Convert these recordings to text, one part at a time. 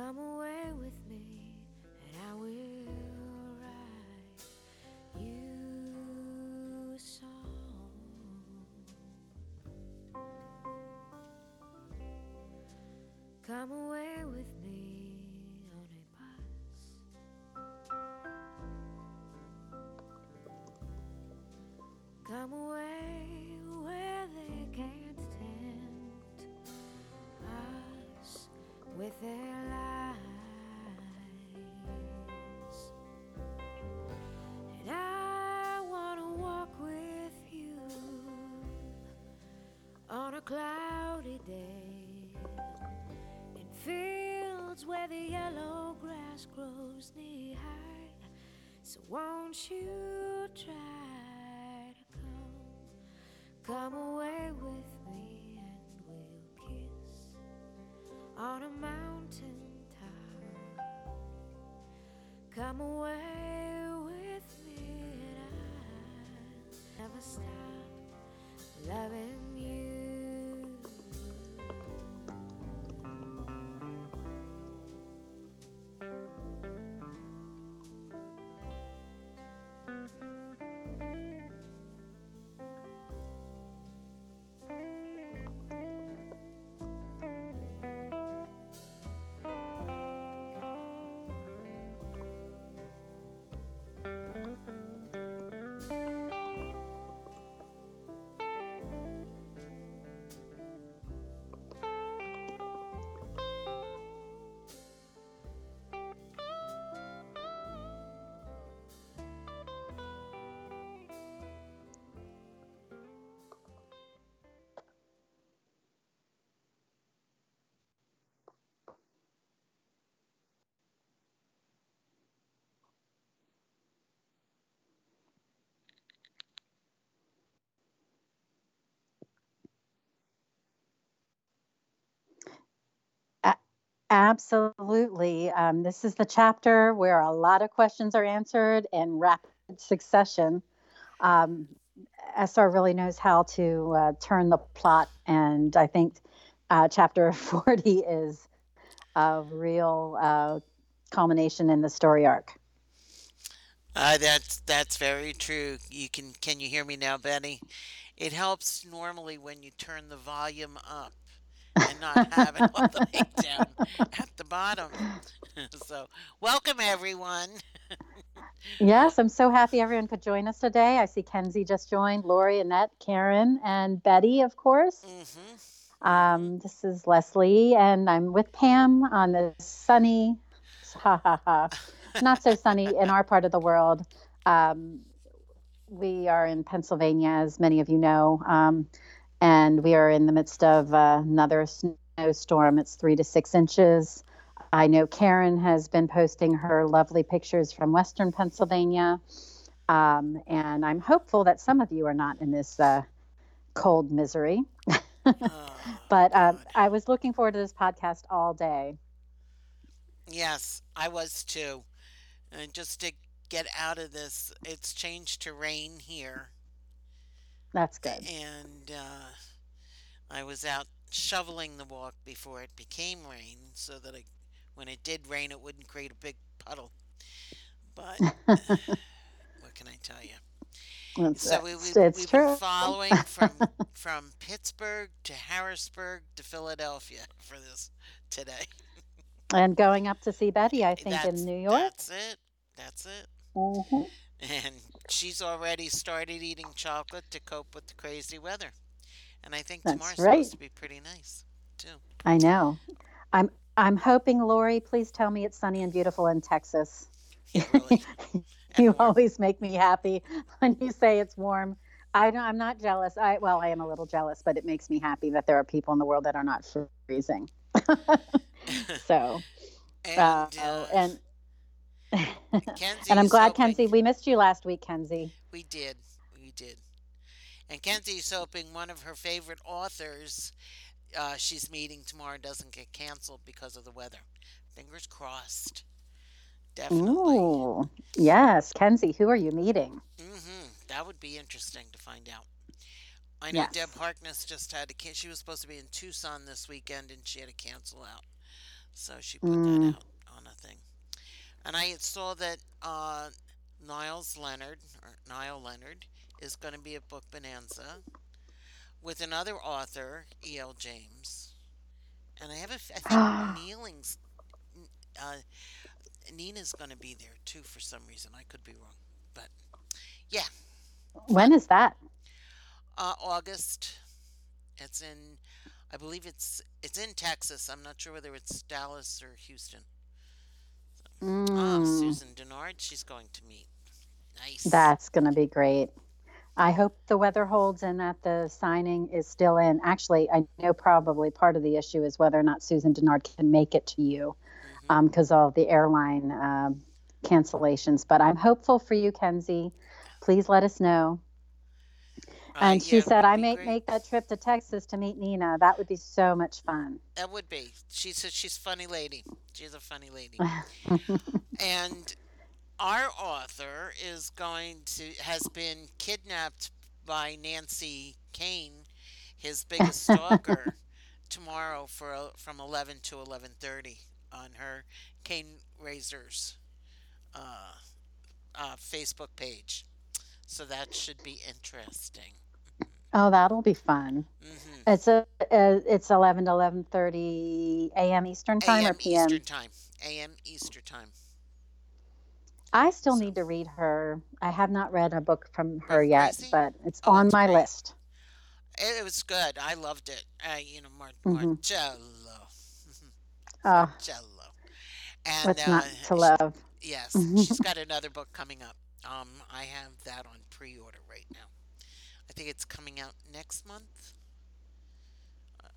Come away with me, and I will write you a song. Come away with me on a bus. Come away where they can't tempt us with their lies. Where the yellow grass grows knee high. So won't you try to come, come away with me and we'll kiss on a mountain top. Come away with me and I'll never stop loving Absolutely. Um, this is the chapter where a lot of questions are answered in rapid succession. Um, SR really knows how to uh, turn the plot, and I think uh, chapter 40 is a real uh, culmination in the story arc. Uh, that's that's very true. You can can you hear me now, Benny? It helps normally when you turn the volume up and not have it all the way down at the bottom. so, welcome everyone. Yes, I'm so happy everyone could join us today. I see Kenzie just joined, Lori, Annette, Karen, and Betty, of course. hmm Um, this is Leslie, and I'm with Pam on the sunny, ha ha ha, not so sunny in our part of the world. Um, we are in Pennsylvania, as many of you know, um, and we are in the midst of uh, another snowstorm. It's three to six inches. I know Karen has been posting her lovely pictures from Western Pennsylvania, um, and I'm hopeful that some of you are not in this uh, cold misery. Oh, But um, I was looking forward to this podcast all day. Yes, I was too. And just to get out of this, it's changed to rain here, That's good. and uh, I was out shoveling the walk before it became rain, so that I, when it did rain, it wouldn't create a big puddle. But what can I tell you? it's, So we, we, been true. following from from Pittsburgh to Harrisburg to Philadelphia for this today. And going up to see Betty, I think, That's in New York. that's it. That's it. Mhm. And she's already started eating chocolate to cope with the crazy weather. And I think That's tomorrow's right. supposed to be pretty nice too. I know. I'm I'm hoping, Lori, please tell me it's sunny and beautiful in Texas. Yeah, really. You always make me happy when you say it's warm. I don't, I'm not jealous. I well, I am a little jealous, but it makes me happy that there are people in the world that are not freezing. So, uh, uh, and Kenzie and I'm glad, Kenzie. We missed you last week, Kenzie. we did. We did. And Kenzie's hoping one of her favorite authors uh, she's meeting tomorrow doesn't get canceled because of the weather. Fingers crossed. Definitely. Ooh, yes, Kenzie. Who are you meeting? hmm That would be interesting to find out. I know Deb Harkness just had to. can- She was supposed to be in Tucson this weekend, and she had to cancel out. So she put that Mm. out a thing. And I saw that uh, Niles Leonard, or Niall Leonard, is going to be at Book Bonanza with another author, E.L. James. And I have a, I think Neeling's, uh, Nina's going to be there too for some reason. I could be wrong. But yeah, when is that? uh, August. It's in, I believe it's it's in Texas. I'm not sure whether it's Dallas or Houston. Ah, Mm, Susan Dennard, she's going to meet. Nice. that's going to be great. I hope the weather holds and that the signing is still in. Actually, I know probably part of the issue is whether or not Susan Dennard can make it to you because of the airline um cancellations. But I'm hopeful for you, Kenzie. Please let us know. Uh, And she yeah, said, I may great. make that trip to Texas to meet Nina. That would be so much fun. That would be. She said she's a funny lady. She's a funny lady. And our author is going to has been kidnapped by Nancy Kane, his biggest stalker, tomorrow for uh, from 11 to 11:30 on her Kane Razors uh, uh, Facebook page. So that should be interesting. Oh, that'll be fun. hmm It's a, uh it's 11 to 11:30 a.m. Eastern time or A.M. p.m. Eastern time. A.M. Eastern time. I still So need to read her. I have not read a book from her yet, but it's Oh, on my great. list. It, was good. I loved it. Uh, you know, Mar- Mhm. Marcello. Uh, Marcello. And what's uh, not to love? yes, Mhm. she's got another book coming up. Um, I have that on pre-order right now. I think it's coming out next month.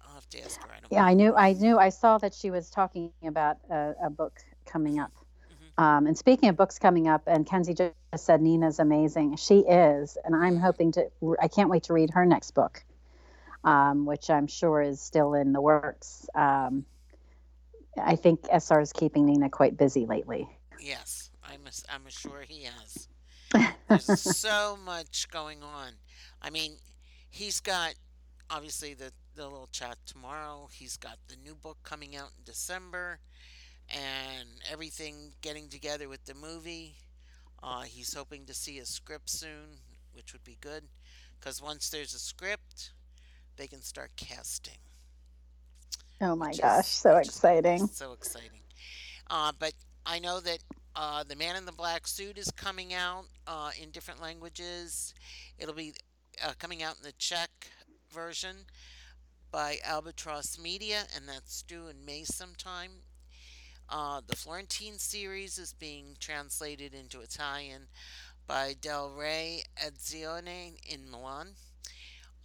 I'll have to ask her. I don't. Yeah, I knew. I knew. I saw that she was talking about a, a book coming up. Mhm. Um, and speaking of books coming up, and Kenzie just said Nina's amazing. She is, and I'm hoping to. I can't wait to read her next book, um, which I'm sure is still in the works. Um, I think SR is keeping Nina quite busy lately. Yes, I'm. I'm sure he has. There's so much going on. I mean, he's got obviously the the little chat tomorrow. He's got the new book coming out in December, and everything getting together with the movie. Uh, he's hoping to see a script soon, which would be good, because once there's a script, they can start casting. Oh my gosh, is- so exciting! So exciting. Uh, but I know that uh, the Man in the Black Suit is coming out uh, in different languages. It'll be uh, coming out in the Czech version by Albatross Media, and that's due in May sometime. Uh, the Florentine series is being translated into Italian by Del Rey Edizione in Milan.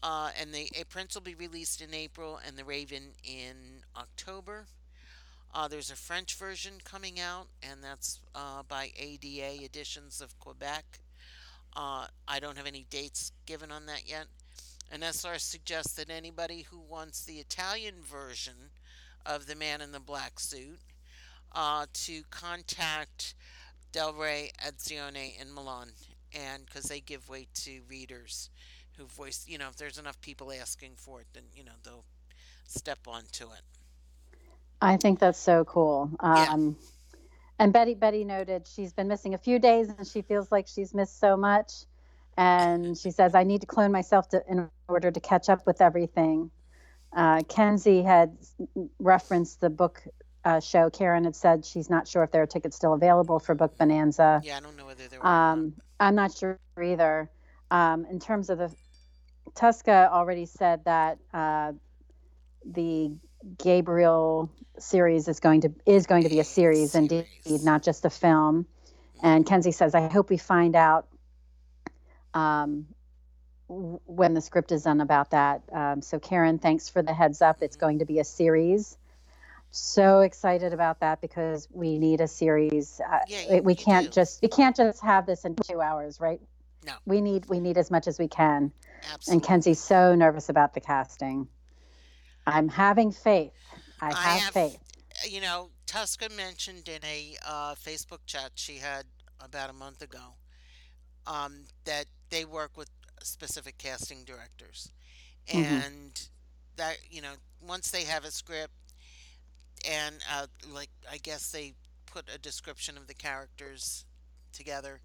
Uh, and the a Prince will be released in April, and The Raven in October. Uh, there's a French version coming out, and that's uh, by ADA Editions of Quebec. Uh, I don't have any dates given on that yet. And SR suggests that anybody who wants the Italian version of The Man in the Black Suit uh, to contact Del Rey Edizione in Milan, and because they give way to readers who voice, you know, if there's enough people asking for it, then you know they'll step onto it. I think that's so cool. Yeah. And Betty Betty noted she's been missing a few days and she feels like she's missed so much. And she says, I need to clone myself to, in order to catch up with everything. Uh, Kenzie had referenced the book uh, show. Karen had said she's not sure if there are tickets still available for Book Bonanza. Yeah, I don't know whether they were. Um, I'm not sure either. Um, in terms of the Tosca, already said that uh, the Gabriel series is going to is going to be a series, indeed, not just a film. And Kenzie says, I hope we find out um, w- when the script is done about that. Um, so, Karen, thanks for the heads up. It's going to be a series. So excited about that because we need a series. Uh, Yeah, we- you- we you can't do. just we can't just have this in two hours, right? No. We need we need as much as we can. Absolutely. And Kenzie's so nervous about the casting. I'm having faith. I I have, have- faith. you know, Tosca mentioned in a uh, Facebook chat she had about a month ago um, that they work with specific casting directors, Mhm. and that you know once they have a script, and uh, like I guess they put a description of the characters together,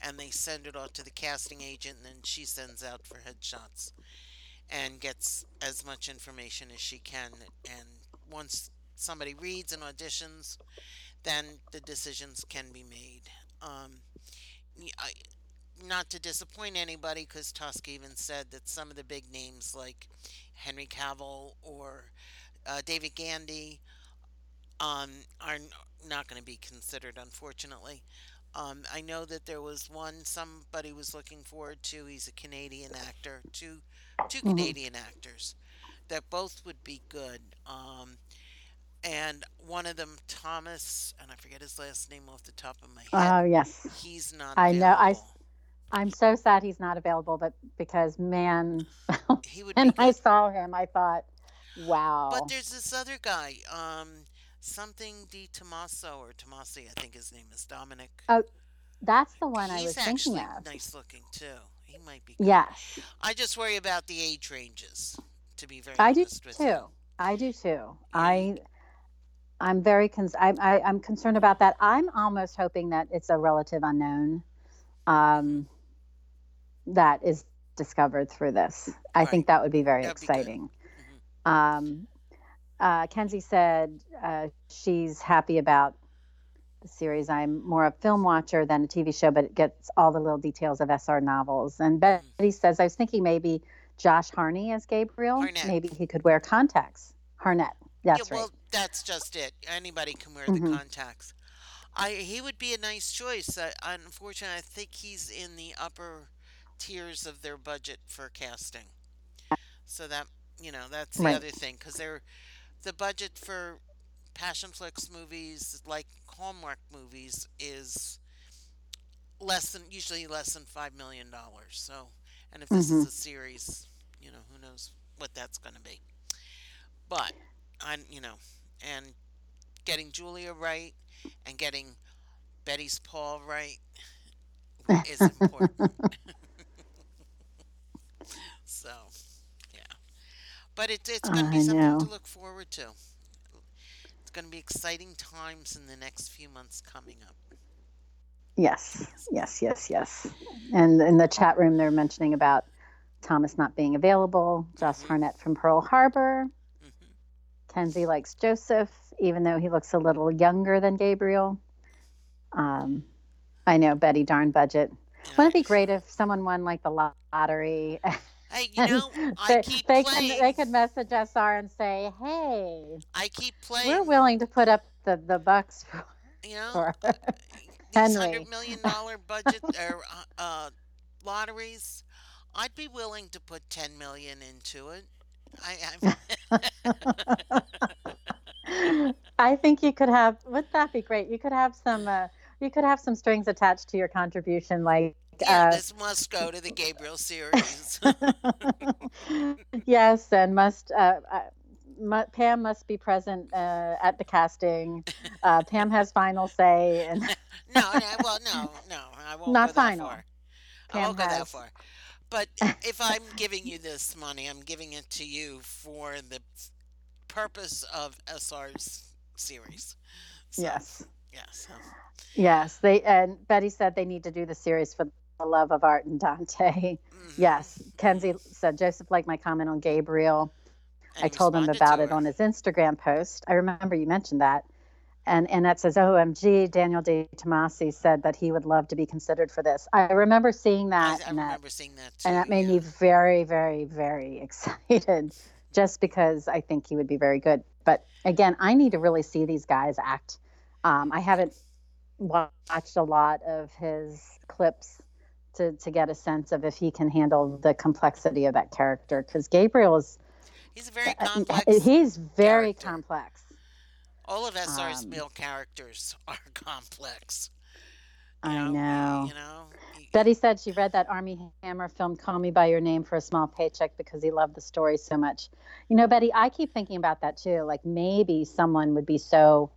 and they send it off to the casting agent, and then she sends out for headshots and gets as much information as she can. And once somebody reads and auditions, then the decisions can be made. Um, I, not to disappoint anybody, because Tusk even said that some of the big names like Henry Cavill or uh, David Gandy um, are not going to be considered, unfortunately. Um, I know that there was one somebody was looking forward to. He's a Canadian actor. Two, two hmm Canadian actors that both would be good. Um, and one of them, Thomas, and I forget his last name off the top of my head. Oh, yes. He's not I know. I, available. I'm so sad he's not available, but because, man, He would be I saw him, I thought, wow. But there's this other guy, um, something Di Tommaso or Tomasi, I think his name is Dominic. Oh, that's the one I was thinking actually of. nice looking too. He might be good. Yes, I just worry about the age ranges, to be very I do honest with you. too. I do too. Yeah. I. I'm very con- I, I, I'm concerned about that. I'm almost hoping that it's a relative unknown um, that is discovered through this. I Right. think that would be very That'd be exciting. hmm Um, uh, Kenzie said uh, she's happy about the series. I'm more a film watcher than a TV show, but it gets all the little details of SR novels. And Betty says, I was thinking maybe Josh Harney as Gabriel. Arnett. Maybe he could wear contacts. Harnett. Yeah, That's right. well, that's just it. Anybody can wear the hmm contacts. I he would be a nice choice. Uh, unfortunately, I think he's in the upper tiers of their budget for casting. So that you know that's the Right. other thing because they're the budget for Passionflix movies, like Hallmark movies, is less than usually less than five million dollars. So, and if this is hmm a series, you know, who knows what that's going to be. But I'm, you know, and getting Julia right and getting Betty's Paul right is important. So, yeah. But it, it's going to be something to look forward to. It's going to be exciting times in the next few months coming up. Yes. Yes. Yes. Yes. And in the chat room, they're mentioning about Thomas not being available. Josh hmm Harnett from Pearl Harbor. Mm-hmm. Kenzie likes Joseph, even though he looks a little younger than Gabriel. Um, I know Betty darn budget. Wouldn't it be great if someone won like the lottery hey, you know, I they, keep they can they could message SR and say, "Hey, I keep playing. we're willing to put up the the bucks for, You know, for uh, these hundred Henry." million dollar budget or uh, uh, lotteries. I'd be willing to put ten million into it. I, I think you could have. Wouldn't that be great? You could have some. Uh, you could have some strings attached to your contribution, like. Yeah, Uh, this must go to the Gabriel series. yes, and must uh, uh, mu- Pam must be present uh, at the casting. Uh, Pam has final say, and no, no, well, no, no, I won't not go that final. far. I won't go that far. But if I'm giving you this money, I'm giving it to you for the purpose of SR's series. So, Yes, yeah, so. yes. They and Betty said they need to do the series for the love of art and Dante. hmm Yes, Kenzie said Joseph liked my comment on Gabriel. And I told him about to it on his Instagram post. I remember you mentioned that. And Annette says, OMG, Daniel Di Tomasso said that he would love to be considered for this. I remember seeing that, I Annette, remember seeing that and that made yeah. me very, very, very excited just because I think he would be very good. But again, I need to really see these guys act. Um, I haven't watched a lot of his clips to, to get a sense of if he can handle the complexity of that character because Gabriel is He's a very complex he's very character. complex. All of SR's Um, male characters are complex. You I know, know. you know. Betty said she read that Armie Hammer film, Call Me By Your Name, for a small paycheck because he loved the story so much. You know, Betty, I keep thinking about that too. Like maybe someone would be so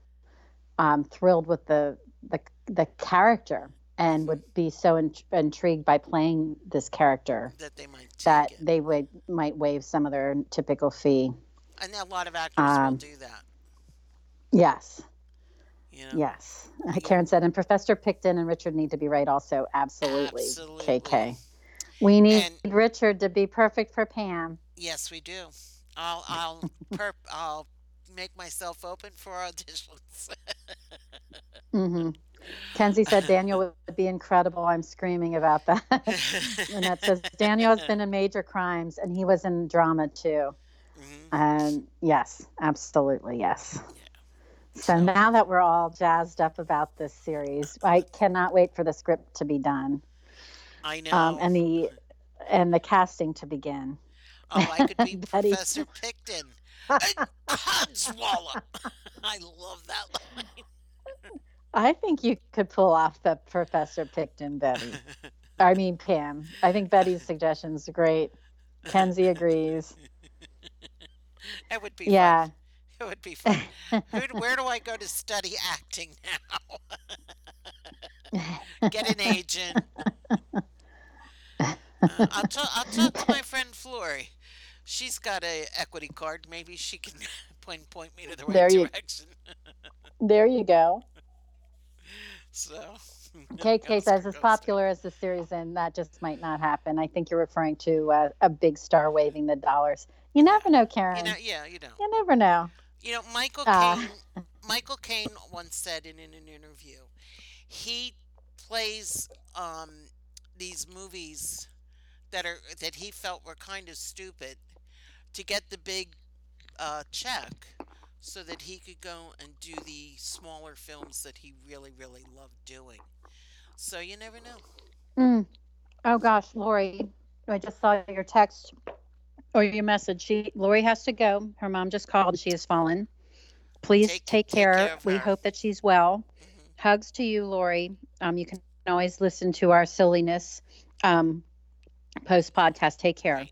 um, thrilled with the, the the character and would be so in, intrigued by playing this character That they might that it, they would might waive some of their typical fee. and a lot of actors will Um, do that. Yes. You know? Yes. Uh, Karen said, and Professor Picton and Richard need to be right also. Absolutely. Absolutely. KK. We need And- Richard to be perfect for Pam. Yes, we do. I'll I'll perp I'll make myself open for auditions. hmm Kenzie said Daniel would be incredible. I'm screaming about that. and that says Daniel has been in major crimes and he was in drama too. Mhm. And yes, absolutely, yes. So So- now that we're all jazzed up about this series, I cannot wait for the script to be done I know. um, and the and the casting to begin. oh, I could be. Professor Picton. Codswallop. I love that line. I think you could pull off the Professor Picton, Betty. I mean Pam. I think Betty's suggestion's are great. Kenzie agrees. It would be Yeah. fun. It would be fun. Where do I go to study acting now? Get an agent. Uh, I'll, talk, I'll talk to my friend Flory. She's got a equity card. Maybe she can point point me to the right There you- direction. There you go. So. KK says, as popular as the series, and that just might not happen. I think you're referring to uh, a big star waving the dollars. You never know, Karen. You know, yeah, you know. You never know. You know, Michael. Caine. Michael Caine once said in an interview, he plays um, these movies that are that he felt were kind of stupid to get the big uh, check, so that he could go and do the smaller films that he really, really loved doing. So you never know. Mm. Oh gosh, Lori, I just saw your text or your message. She Lori has to go. Her mom just called. She has fallen. Please Take- take, take care. care of we hope that she's well. Mhm. Hugs to you, Lori. Um, you can always listen to our silliness um, post podcast. Take care. Right.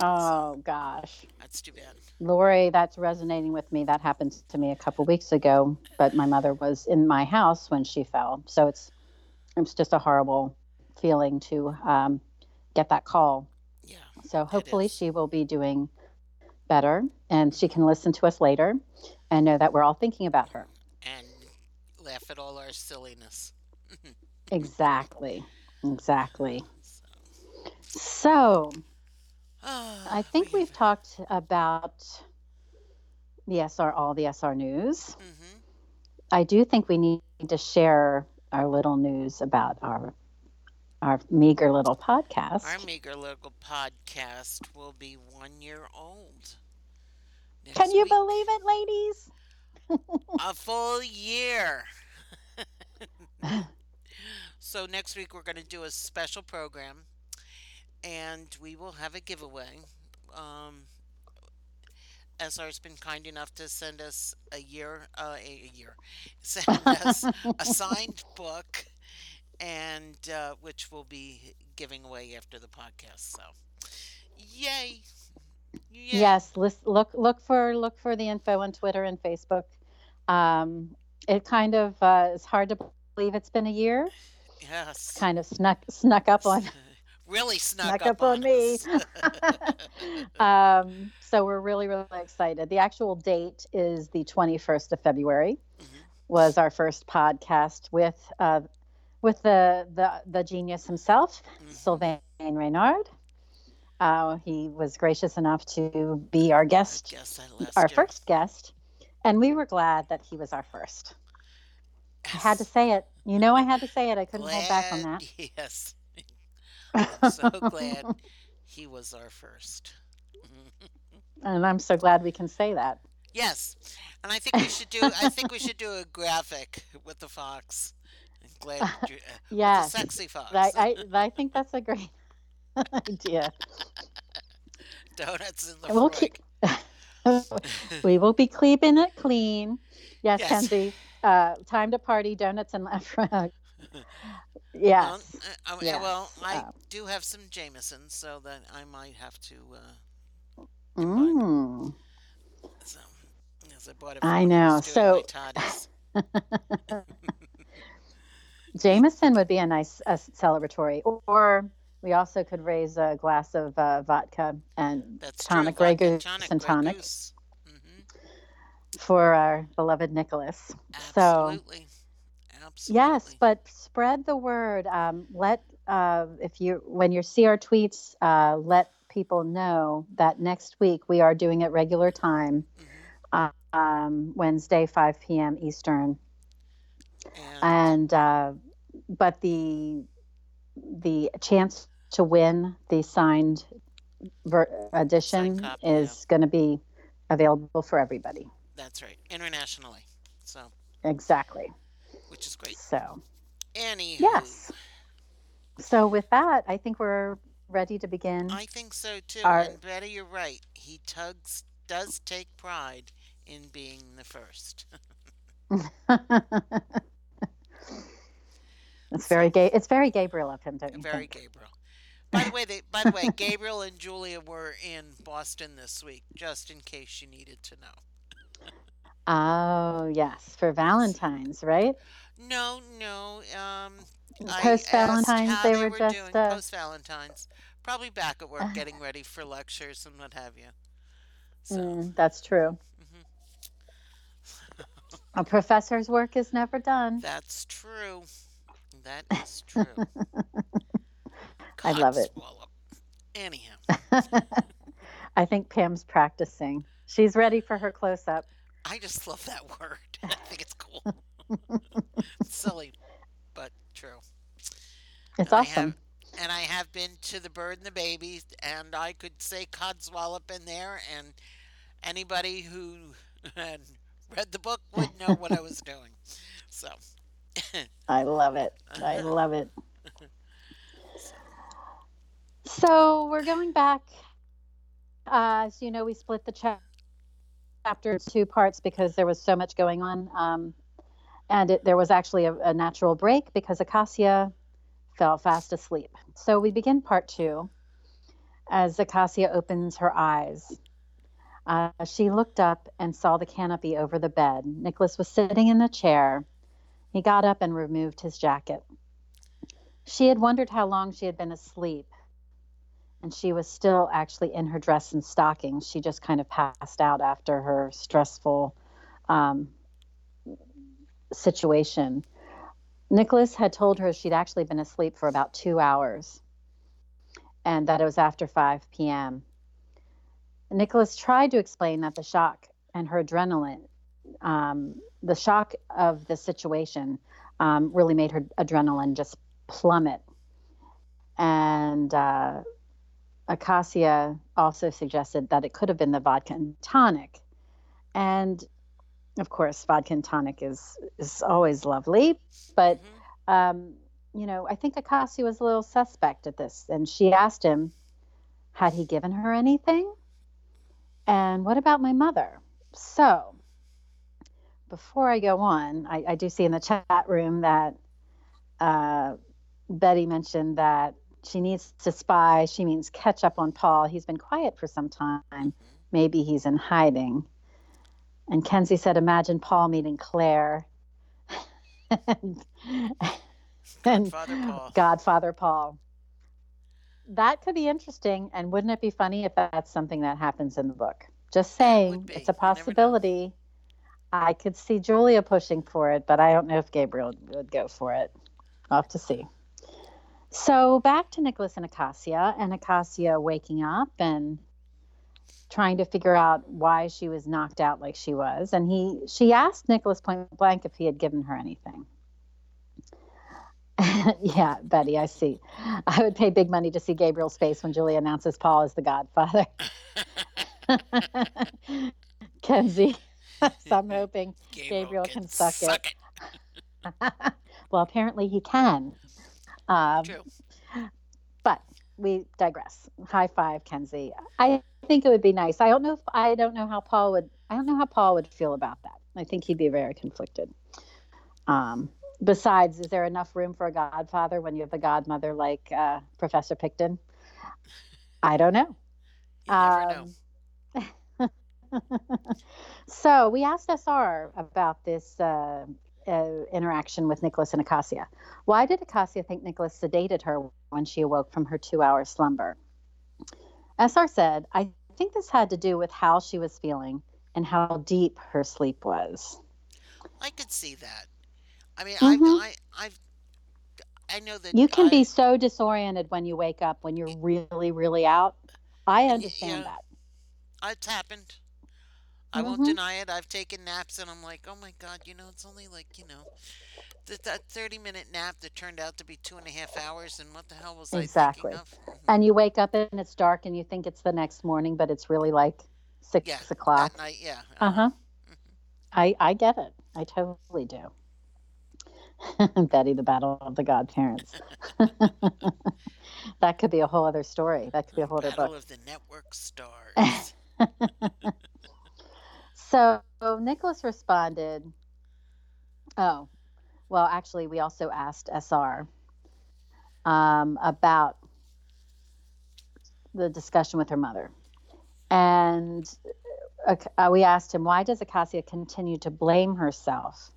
Oh gosh. That's too bad. Lori, that's resonating with me. That happened to me a couple weeks ago, but my mother was in my house when she fell. So it's it's just a horrible feeling to um, get that call. Yeah. So hopefully she will be doing better and she can listen to us later and know that we're all thinking about her. And laugh at all our silliness. Exactly. Exactly. So. Ah, I think we we've talked about the SR, all the SR news. hmm I do think we need to share our little news about our our meager little podcast. Our meager little podcast will be one year old. Can you week. believe it, ladies? A full year. so next week we're going to do a special program, and we will have a giveaway. Um, SR's been kind enough to send us a year, uh, a, a year, send us a signed book, and uh, which we'll be giving away after the podcast. So, yay! Yay. Yes, list, look look for look for the info on Twitter and Facebook. Um, it kind of uh, is hard to believe it's been a year. Yes. Kind of snuck snuck up on really snuck, snuck up, up on me. um, so we're really really excited. The actual date is the 21st of February. Mhm. Was our first podcast with uh, with the the the genius himself, Mhm. Sylvain Reynard. Uh, he was gracious enough to be our guest, Guess I lost our first guest, and we were glad that he was our first. I had to say it. You know, I had to say it. I couldn't hold back on that. Yes. I'm so glad he was our first. and I'm so glad we can say that. Yes, and I think we should do. I think we should do a graphic with the fox. Glad, uh, the sexy fox. I, I, I think that's a great idea. Donuts in the We'll keep. we will be keeping it clean. Yes, Yes. Kenzie. Uh, time to party, donuts and frog. Yes. uh, uh, yes, well, I uh, do have some Jameson, so that I might have to. Uh, Mm. so, yes, I bought it. I know, was doing my so- Jameson would be a nice uh, celebratory, or we also could raise a glass of uh, vodka and That's tonic, true. Grey Goose tonic, and tonic. Mhm. for our beloved Nicholas. So Absolutely. Yes, but spread the word. Um, let uh, if you when you see our tweets, uh, let people know that next week we are doing it regular time, Mhm. uh, um, Wednesday, 5 p.m. Eastern. And and uh, but the the chance to win the signed ver- edition copy, is going to be available for everybody that's right. Internationally. So, exactly which is great. so Annie. yes so with that i think we're ready to begin I think so too. Our- and Betty, you're right. He tugs does take pride in being the first. it's very gay it's very gabriel of him don't you Very think Gabriel. By the way, they, by the way, Gabriel and Julia were in Boston this week, just in case you needed to know. oh yes for valentine's right No, no. Um, I post asked valentine's how they, they were just doing uh, post Valentine's. Probably back at work, getting ready for lectures and what have you. So, mm, that's true mhm. a professor's work is never done that's true. That is true. I love it. Codswallop. Anyhow, I think Pam's practicing. She's ready for her close up. I just love that word. I think it's cool. Silly, but true. It's I awesome. have- and I have been to the bird and the baby, and I could say codswallop in there, and anybody who had read the book would know what I was doing. So, I love it. I love it. So we're going back. Uh, as you know, we split the cha- chapter into two parts because there was so much going on. Um, and it, there was actually a, a natural break because Acacia fell fast asleep. So we begin part two as Acacia opens her eyes. Uh, she looked up and saw the canopy over the bed. Nicholas was sitting in the chair. He got up and removed his jacket. She had wondered how long she had been asleep, and she was still actually in her dress and stockings. She just kind of passed out after her stressful um, situation. Nicholas had told her she'd actually been asleep for about two hours and that it was after 5 p.m. Nicholas tried to explain that the shock and her adrenaline, um, the shock of the situation, um, really made her adrenaline just plummet. And uh, Acacia also suggested that it could have been the vodka and tonic. And of course, vodka and tonic is is always lovely, but mhm. um, you know, I think Acacia was a little suspect at this, and she asked him, had he given her anything? And what about my mother? So, before I go on, I, I do see in the chat room that uh, Betty mentioned that she needs to spy. She means catch up on Paul. He's been quiet for some time. Maybe he's in hiding. And Kenzie said, imagine Paul meeting Claire. and, and Godfather Paul. Godfather Paul. That could be interesting. And wouldn't it be funny if that's something that happens in the book? Just saying, it's a You never know. possibility. I could see Julia pushing for it, but I don't know if Gabriel would go for it. I'll have to see. So back to Nicholas and Acacia, and Acacia waking up and trying to figure out why she was knocked out like she was. And he she asked Nicholas point blank if he had given her anything. yeah, Betty, I see. I would pay big money to see Gabriel's face when julie announces Paul is the godfather. Kenzie, so I'm hoping. Gabriel can suck it. it. well, apparently he can. Um, True. We digress. High five, Kenzie. I think it would be nice. I don't know if I don't know how Paul would. I don't know how Paul would feel about that. I think he'd be very conflicted. Um, besides, is there enough room for a godfather when you have a godmother like uh, Professor Picton? I don't know. You never know. Um, so we asked SR about this uh, uh, interaction with Nicholas and Acacia. Why did Acacia think Nicholas sedated her when she awoke from her two hour slumber? SR said, I think this had to do with how she was feeling and how deep her sleep was. I could see that. I mean, Mhm. I, I, I've, I know that You can I, be so disoriented when you wake up when you're really, really out. I understand yeah. that. It's happened. I won't Mhm. deny it. I've taken naps and I'm like, oh my God, you know, it's only like, you know, th- that 30 minute nap that turned out to be two and a half hours. And what the hell was Exactly. I thinking of? Mhm. And you wake up and it's dark and you think it's the next morning, but it's really like six Yeah, o'clock. At night, yeah. Uh Uh-huh. huh. I I get it. I totally do. Betty, the battle of the godparents. that could be a whole other story. That could be a whole other Battle book. of the Network Stars. So Nicholas responded. Oh, well, actually, we also asked SR um, about the discussion with her mother. And uh, uh, we asked him, why does Acacia continue to blame herself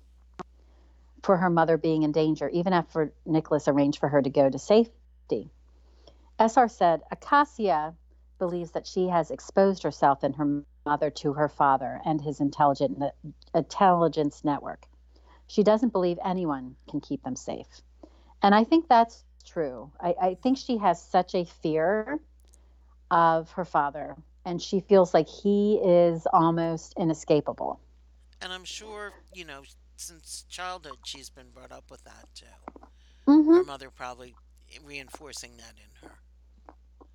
for her mother being in danger, even after Nicholas arranged for her to go to safety? SR said, Acacia believes that she has exposed herself and her mother to her father and his intelligent intelligence network. She doesn't believe anyone can keep them safe. And I think that's true. I, I think she has such a fear of her father, and she feels like he is almost inescapable. and I'm sure, you know, since childhood, she's been brought up with that too. hmm Her mother probably reinforcing that in her.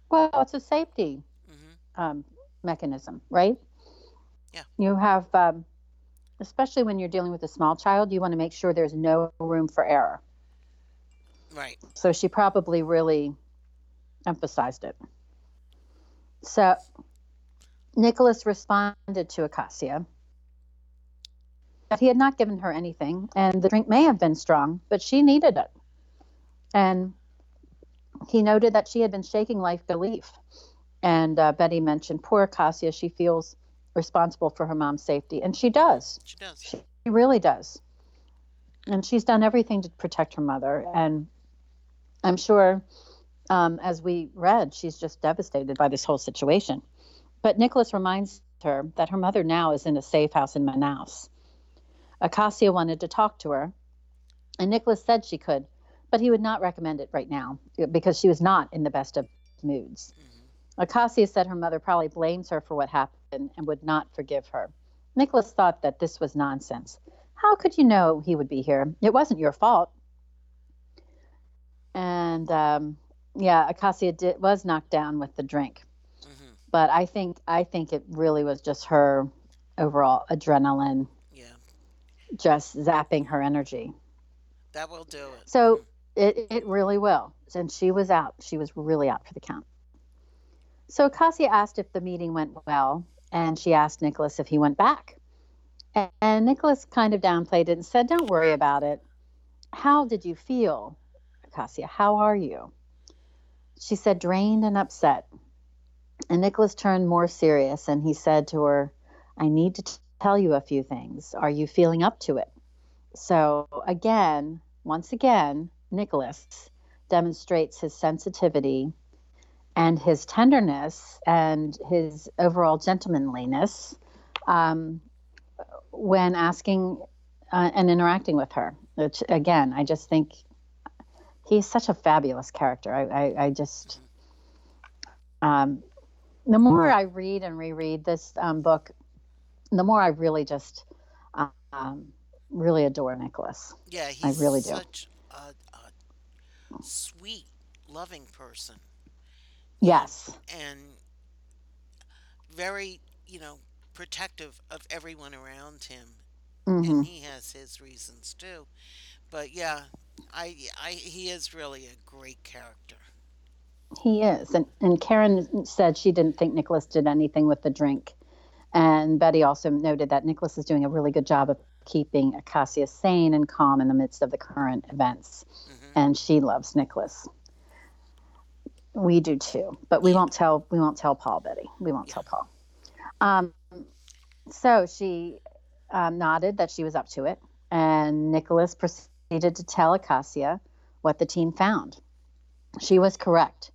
Well, it's a safety hmm um, mechanism, right? Yeah. You have, um, especially when you're dealing with a small child, you want to make sure there's no room for error. Right. So she probably really emphasized it. So Nicholas responded to Acacia that he had not given her anything, and the drink may have been strong, but she needed it. And he noted that she had been shaking life belief. And uh, Betty mentioned, poor Acacia, she feels responsible for her mom's safety. And she does. She does. She really does. And she's done everything to protect her mother. And I'm sure, um, as we read, she's just devastated by this whole situation. But Nicholas reminds her that her mother now is in a safe house in Manaus. Acacia wanted to talk to her, and Nicholas said she could, but he would not recommend it right now because she was not in the best of moods. hmm Acacia said her mother probably blames her for what happened and would not forgive her. Nicholas thought that this was nonsense. How could you know he would be here? It wasn't your fault. And um, yeah, Acacia did, was knocked down with the drink, mm-hmm. but I think I think it really was just her overall adrenaline Yeah. just zapping her energy. That will do it. So it, it really will. And she was out. She was really out for the count. So Acacia asked if the meeting went well, and she asked Nicholas if he went back. And, and Nicholas kind of downplayed it and said, Don't worry about it. How did you feel, Acacia? How are you? She said, Drained and upset. And Nicholas turned more serious and he said to her, I need to t- tell you a few things. Are you feeling up to it? So, again, once again, Nicholas demonstrates his sensitivity and his tenderness and his overall gentlemanliness um, when asking uh, and interacting with her. Which, again, I just think he's such a fabulous character. I, I, I just, um, the more I read and reread this um, book, the more I really just um, really adore Nicholas. Yeah, he's really do. such a, a sweet, loving person Yes. and very, you know, protective of everyone around him. And he has his reasons too. But yeah, I, I he is really a great character. He is. And, and Karen said she didn't think Nicholas did anything with the drink. And Betty also noted that Nicholas is doing a really good job of keeping Acacia sane and calm in the midst of the current events. hmm And she loves Nicholas. We do too, but we won't tell. We won't tell Paul, Betty. We won't tell Paul. Um, so she um, nodded that she was up to it, and Nicholas proceeded to tell Acacia what the team found. She was correct.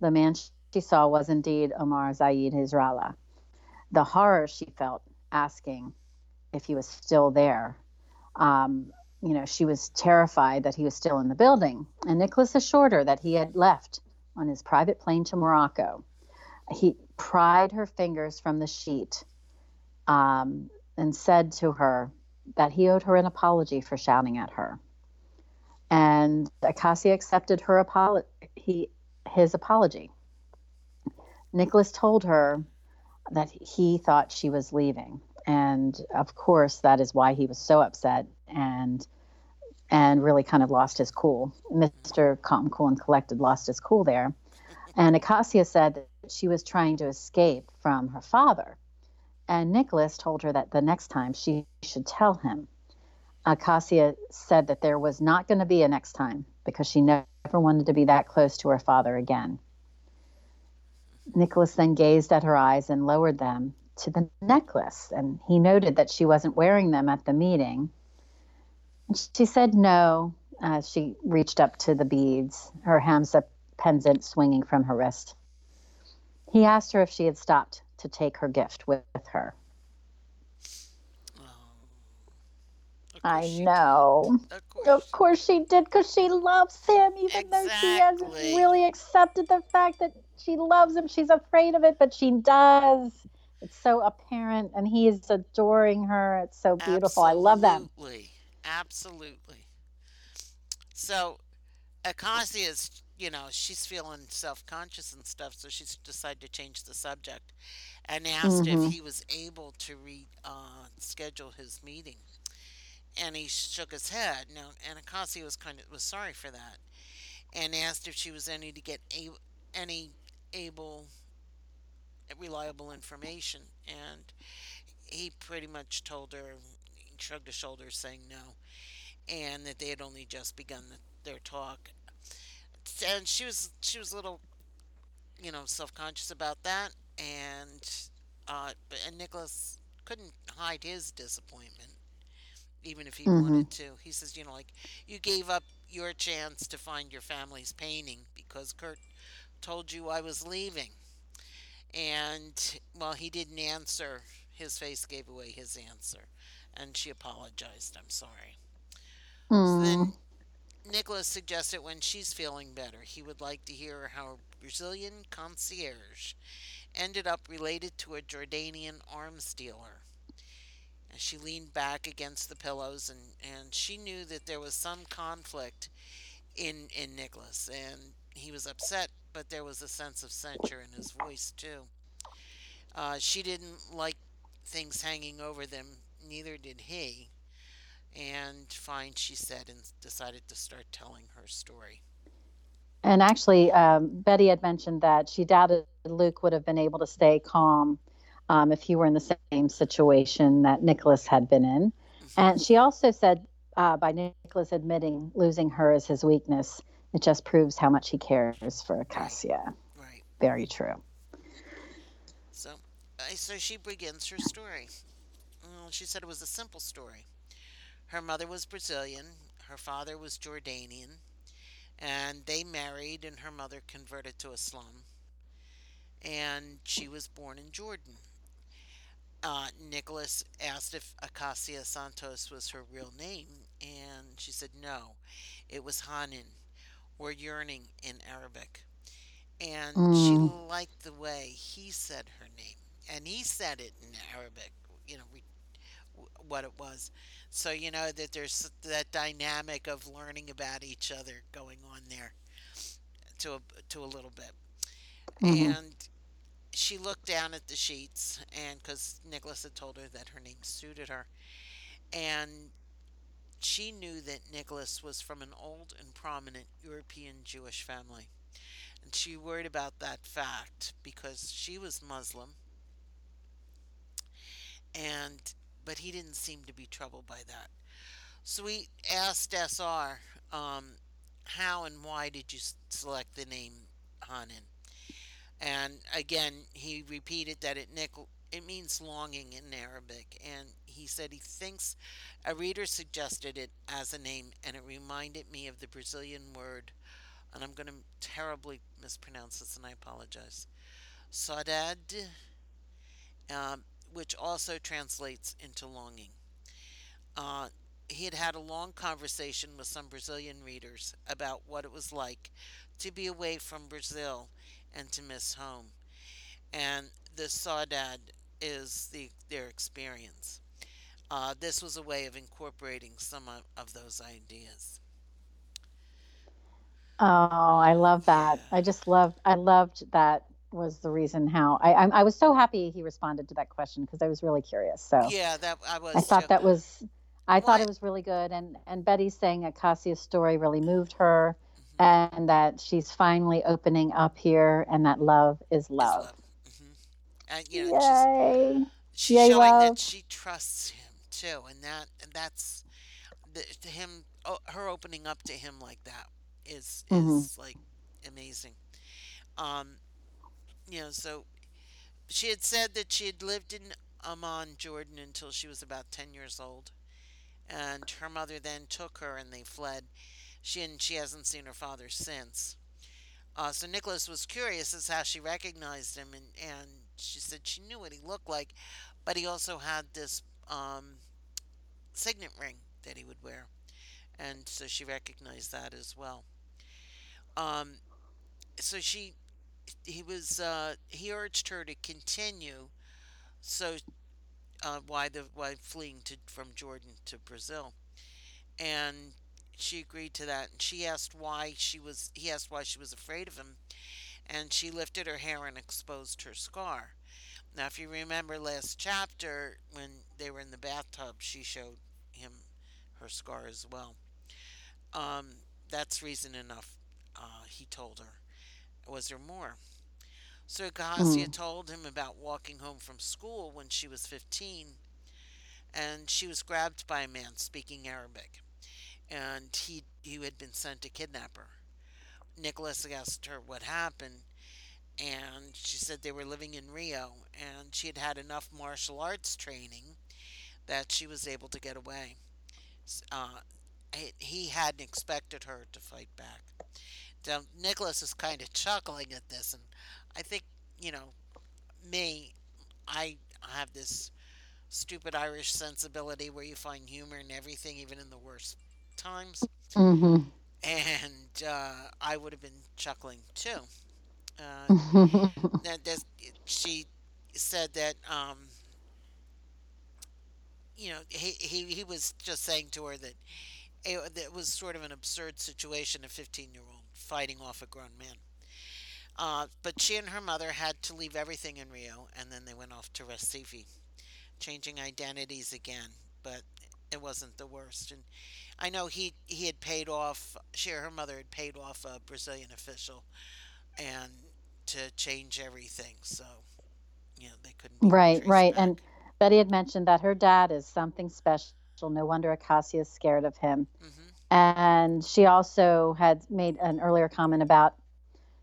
The man she saw was indeed Omar Zaid Hizrallah. The horror she felt asking if he was still there. Um, you know, she was terrified that he was still in the building. And Nicholas assured her that he had left on his private plane to Morocco. He pried her fingers from the sheet um, and said to her that he owed her an apology for shouting at her. And Acacia accepted her apolo- he, his apology. Nicholas told her that he thought she was leaving. And of course, that is why he was so upset and and really kind of lost his cool. Mr. Calm, Cool, and Collected lost his cool there. And Acacia said that she was trying to escape from her father. And Nicholas told her that the next time she should tell him. Acacia said that there was not going to be a next time because she never wanted to be that close to her father again. Nicholas then gazed at her eyes and lowered them to the necklace, and he noted that she wasn't wearing them at the meeting. She said no as she reached up to the beads, her Hamsa pendant swinging from her wrist. He asked her if she had stopped to take her gift with, with her. Oh, I know. Of course. Of course she did, because she loves him, even though she hasn't really accepted the fact that she loves him. She's afraid of it, but she does. It's so apparent, and he is adoring her. It's so beautiful. I love that. Absolutely. So, Acacia's, you know, she's feeling self conscious and stuff, so she's decided to change the subject and asked if he was able to re uh, schedule his meeting. And he shook his head. No, and Acacia was kind of was sorry for that, and asked if she was any to get a, any able, reliable information. And he pretty much told her, he shrugged his shoulders, saying no, and that they had only just begun the, their talk. And she was she was a little, you know, self conscious about that, and uh, and Nicholas couldn't hide his disappointment, even if he Mhm. wanted to. He says, you know, like you gave up your chance to find your family's painting because Kurt told you I was leaving. And well, he didn't answer. His face gave away his answer, and she apologized. I'm sorry. So Mm. then Nicholas suggested when she's feeling better, he would like to hear how a Brazilian concierge ended up related to a Jordanian arms dealer. And she leaned back against the pillows, and, and she knew that there was some conflict in in Nicholas, and he was upset, but there was a sense of censure in his voice too. Uh, she didn't like things hanging over them, neither did he. And fine, she said, and decided to start telling her story. And actually, um, Betty had mentioned that she doubted Luke would have been able to stay calm um, if he were in the same situation that Nicholas had been in. And she also said, uh, by Nicholas admitting losing her is his weakness, it just proves how much he cares for Acacia. Right. Very true. So, so she begins her story. Well, she said it was a simple story. Her mother was Brazilian, her father was Jordanian, and they married, and her mother converted to Islam, and she was born in Jordan. Uh, Nicholas asked if Acacia Santos was her real name, and she said no, it was Hanin, or yearning in Arabic. And she Mm. liked the way he said her name, and he said it in Arabic, you know, what it was. So you know that there's that dynamic of learning about each other going on there to a, to a little bit. Mhm. And she looked down at the sheets, and because Nicholas had told her that her name suited her, and she knew that Nicholas was from an old and prominent European Jewish family. And she worried about that fact because she was Muslim, and but he didn't seem to be troubled by that. So we asked SR, um, how and why did you select the name Hanan? And again, he repeated that it nickel it means longing in Arabic, and he said he thinks a reader suggested it as a name, and it reminded me of the Brazilian word, and I'm going to terribly mispronounce this, and I apologize. Saudade, um, which also translates into longing. Uh, he had had a long conversation with some Brazilian readers about what it was like to be away from Brazil and to miss home. And the saudade is the, their experience. Uh, this was a way of incorporating some of, of those ideas. Oh, I love that. Yeah. I just love I loved that was the reason how I I, I was so happy he responded to that question because I was really curious. So Yeah, that I I was too. thought that was I thought it was really good and and Betty saying Acacia's story really moved her hmm and that she's finally opening up here and that love is love. love. hmm And you know, she's Yay. she's Yay showing that she trusts him too, and that and that's the, to him. Oh, her opening up to him like that is Mhm. is like amazing. Um, you know, so she had said that she had lived in Amman, Jordan, until she was about ten years old, and her mother then took her and they fled. She and she hasn't seen her father since. Uh, so Nicholas was curious as how she recognized him, and, and she said she knew what he looked like, but he also had this um, signet ring that he would wear, and so she recognized that as well. Um, so she, he was, uh, he urged her to continue. So uh, why the why fleeing to from Jordan to Brazil, and she agreed to that. And she asked why she was. He asked why she was afraid of him, and she lifted her hair and exposed her scar. Now, if you remember last chapter, when they were in the bathtub, she showed him her scar as well. Um, that's reason enough, uh, he told her. Was there more? So Gahasia Mm. told him about walking home from school when she was 15, and she was grabbed by a man speaking Arabic, and he, he had been sent to kidnap her. Nicholas asked her what happened, and she said they were living in Rio, and she had had enough martial arts training that she was able to get away. Uh, he hadn't expected her to fight back. So Nicholas is kind of chuckling at this, and I think, you know, me, I have this stupid Irish sensibility where you find humor in everything, even in the worst times, Mhm. and uh, I would have been chuckling too. Uh, that she said that um, you know he, he he was just saying to her that it, that it was sort of an absurd situation a 15 year old fighting off a grown man uh, but she and her mother had to leave everything in rio and then they went off to recife changing identities again but it wasn't the worst and i know he he had paid off she or her mother had paid off a brazilian official and to change everything so you know they couldn't Right, right. And Betty had mentioned that her dad is something special. No wonder Acacia is scared of him. hmm And she also had made an earlier comment about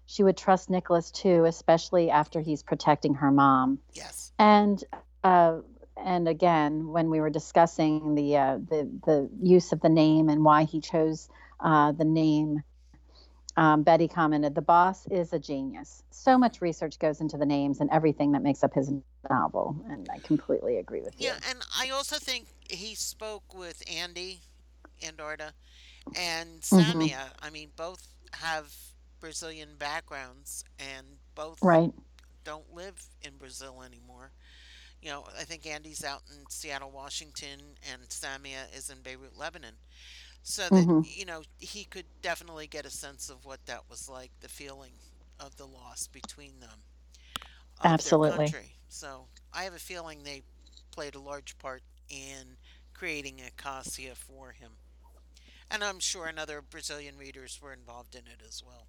she would trust Nicholas too, especially after he's protecting her mom. yes And uh, and again, when we were discussing the uh, the the use of the name and why he chose uh, the name, um, Betty commented, "The boss is a genius. So much research goes into the names and everything that makes up his novel." And I completely agree with you. Yeah, and I also think he spoke with Andy Andarta and Samia. I mean, both have Brazilian backgrounds and both Right. don't live in Brazil anymore. You know, I think Andy's out in Seattle, Washington, and Samia is in Beirut, Lebanon. So that, hmm you know, he could definitely get a sense of what that was like, the feeling of the loss between them Absolutely. So I have a feeling they played a large part in creating Acacia for him. And I'm sure another Brazilian readers were involved in it as well.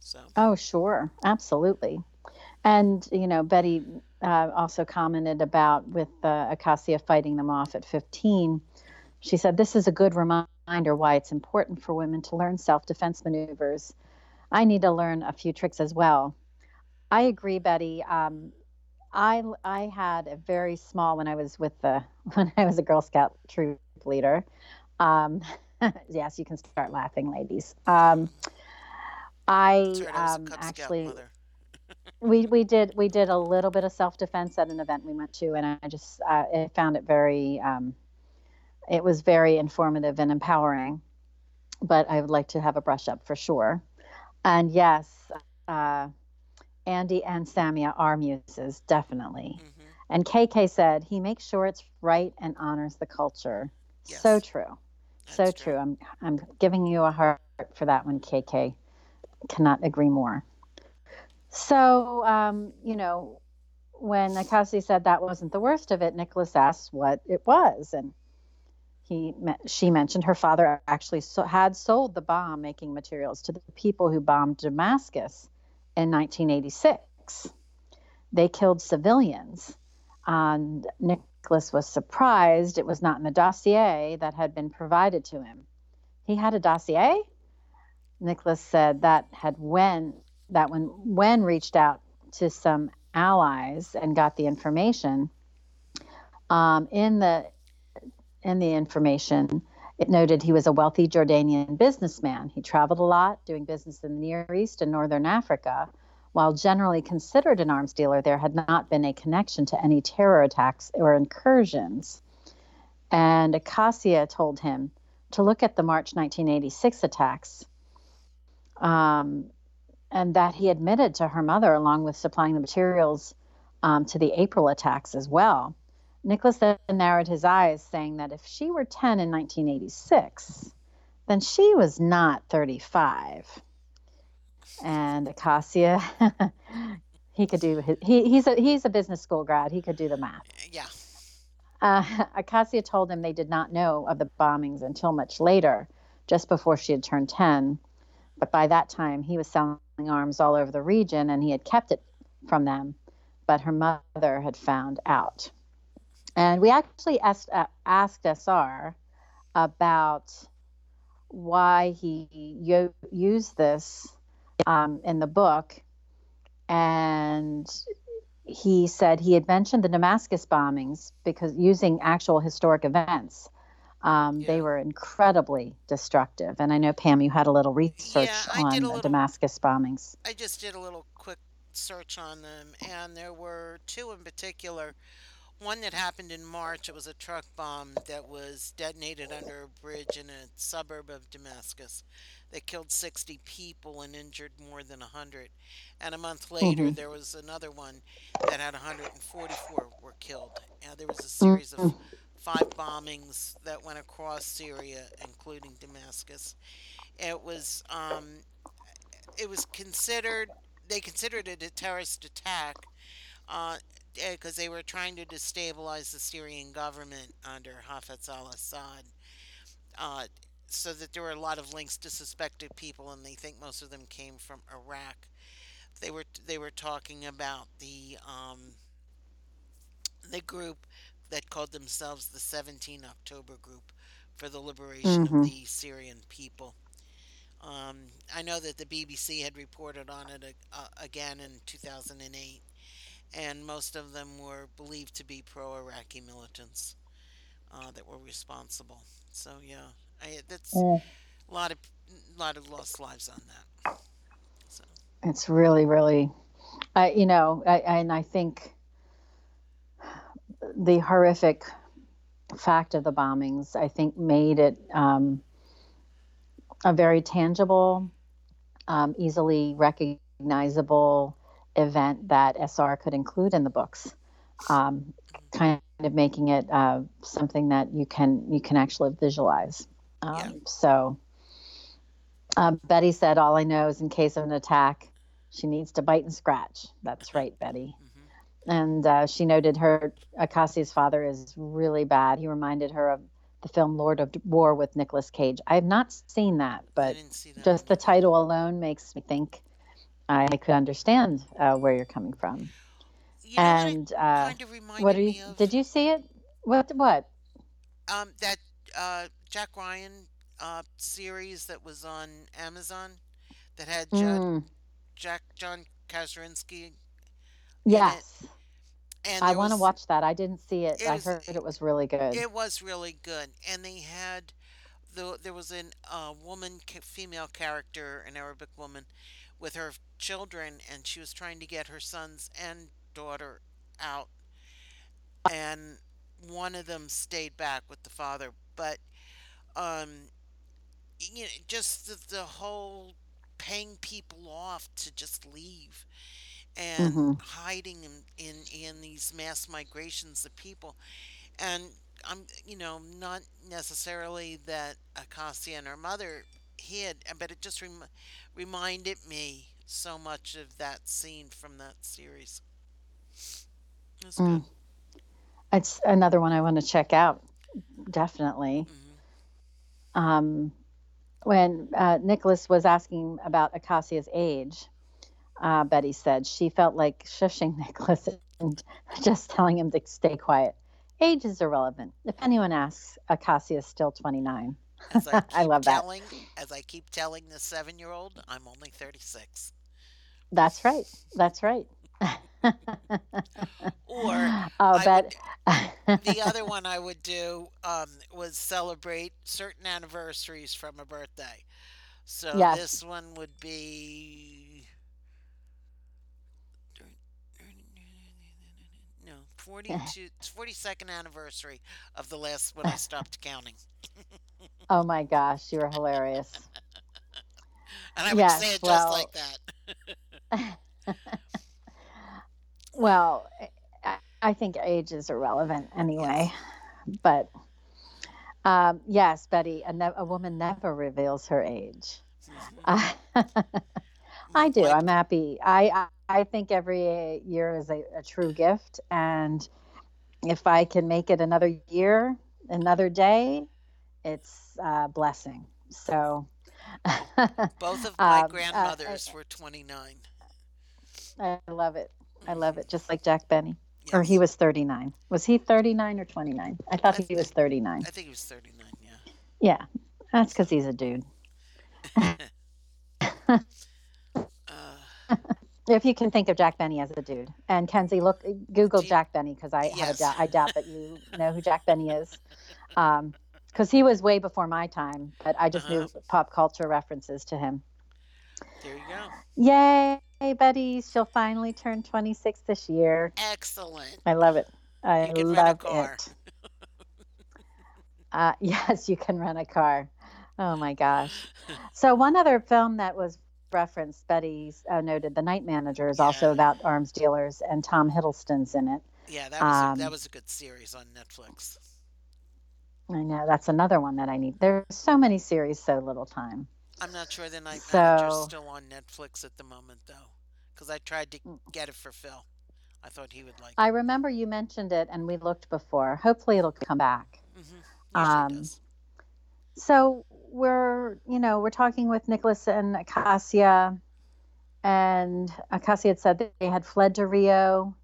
So, Oh, sure. Absolutely. And, you know, Betty uh, also commented about with uh, Acacia fighting them off at 15. She said, This is a good reminder why it's important for women to learn self defense maneuvers. I need to learn a few tricks as well. I agree, Betty. Um, I, I had a very small when I was with the when I was a Girl Scout troop leader. Um, yes, you can start laughing, ladies. Um, I right, I was a um, actually we we did we did a little bit of self defense at an event we went to, and I just uh, I found it very um, it was very informative and empowering. But I would like to have a brush up for sure. And yes, uh, Andy and Samia are muses, definitely. hmm And KK said he makes sure it's right and honors the culture. So Yes, So true. true. I'm I'm giving you a heart for that one, KK. Cannot agree more. So, um, you know, when Akasi said that wasn't the worst of it, Nicholas asked what it was, and he she mentioned her father actually so, had sold the bomb making materials to the people who bombed Damascus in 1986. They killed civilians, and Nicholas was surprised it was not in the dossier that had been provided to him. He had a dossier. Nicholas said that had when that when when reached out to some allies and got the information um, in the in the information it noted he was a wealthy Jordanian businessman. He traveled a lot, doing business in the Near East and Northern Africa. While generally considered an arms dealer, there had not been a connection to any terror attacks or incursions. And Acacia told him to look at the March 1986 attacks um, and that he admitted to her mother, along with supplying the materials um, to the April attacks as well. Nicholas then narrowed his eyes, saying that if she were 10 in 1986, then she was not 35. And Acacia, he could do his, he, he's a he's a business school grad. He could do the math. Yeah. Uh, Acacia told him they did not know of the bombings until much later, just before she had turned 10. But by that time, he was selling arms all over the region and he had kept it from them. But her mother had found out. And we actually asked, uh, asked SR about why he yo- used this um, in the book. And he said he had mentioned the Damascus bombings because using actual historic events, um, they were incredibly destructive. And I know Pam, you had a little research Yeah, on a the Damascus bombings. I just did a little quick search on them, and there were two in particular. One that happened in March, it was a truck bomb that was detonated under a bridge in a suburb of Damascus that killed 60 people and injured more than 100. And a month later, hmm there was another one that had 144 were killed. And there was a series of five bombings that went across Syria, including Damascus. It was um, it was considered they considered it a terrorist attack because they were trying to destabilize the Syrian government under Hafez al-Assad. Uh, so that there were a lot of links to suspected people, and they think most of them came from Iraq. They were they were talking about the um, the group that called themselves the 17 October Group for the liberation of hmm the Syrian people. Um, I know that the BBC had reported on it uh, again in 2008, and most of them were believed to be pro-Iraqi militants uh, that were responsible. So yeah, I, that's a lot of lot of lost lives on that. So It's really, really, I you know, I, and I think the horrific fact of the bombings, I think, made it um, a very tangible, um, easily recognizable event that SR could include in the books, um, kind of making it uh, something that you can you can actually visualize. Yeah, Um, so um, Betty said, "All I know is in case of an attack, she needs to bite and scratch." That's right, Betty. hmm And uh, she noted her Acacia's father is really bad. He reminded her of the film Lord of War with Nicolas Cage. I have not seen that, but see that just one the title alone makes me think I could understand uh, where you're coming from. You know what And uh, kind of what are you? of? Did you see it? What? What? Um, that uh, Jack Ryan uh, series that was on Amazon that had Judd, Mm, Jack John it, yes, and I want to watch that. I didn't see it. it I was heard it was really good. it was really good, and they had the there was a uh, woman female character, an Arabic woman, with her children and she was trying to get her sons and daughter out and one of them stayed back with the father but um you know just the, the whole paying people off to just leave and hmm hiding in, in in these mass migrations of people. And I'm you know not necessarily that Acacia and her mother hid but it just rem- reminded me so much of that scene from that series. It was good. Mm. It's another one I want to check out, definitely. hmm Um, when uh, Nicholas was asking about Acacia's age, uh, Betty said she felt like shushing Nicholas and just telling him to stay quiet. Age is irrelevant. If anyone asks, Acacia is still 29. as I I love that. as I keep telling the seven year old I'm only 36 That's right. That's right. or oh, I but would the other one I would do um, was celebrate certain anniversaries from a birthday. So yes. this one would be no 42 42nd anniversary of the last when I stopped counting, Oh my gosh, you are hilarious. and I would say Yes. it just Well, like that. Well, I, think age is irrelevant anyway. But um, yes, Betty, a, ne- a woman never reveals her age. hmm I do. I'm happy. I I, I think every year is a, a true gift, and if I can make it another year, another day, it's a blessing. So, both of my um, uh, grandmothers were 29. I, I love it. I love it. Just like Jack Benny, or he was 39. Was he 39 or 29? I thought I he was 39. I think he was 39. Yeah. Yeah, that's because he's a dude. Uh, If you can think of Jack Benny as a dude, and Kenzie, look, Google you, Jack Benny because I have a yes. doubt. I doubt that you know who Jack Benny is, because he was way before my time. But I just Uh-huh. knew pop culture references to him. There you go. Yay, Betty! She'll finally turn 26 this year. Excellent. I love it. I You can rent a love car. it. Uh, yes, you can rent a car. Oh my gosh. So one other film that was referenced, Betty uh, noted, The Night Manager is also about arms dealers, and Tom Hiddleston's in it. Yeah, that was a, that Um, was a good series on Netflix. I know that's another one that I need. There's so many series, so little time. I'm not sure the Night Manager's So still on Netflix at the moment though, because I tried to mm, get it for Phil. I thought he would like I it. remember you mentioned it, and we looked before. Hopefully, it'll come back. hmm Usually Um, so we're, you know, we're talking with Nicholas and Acacia, and Acacia had said they had fled to Rio,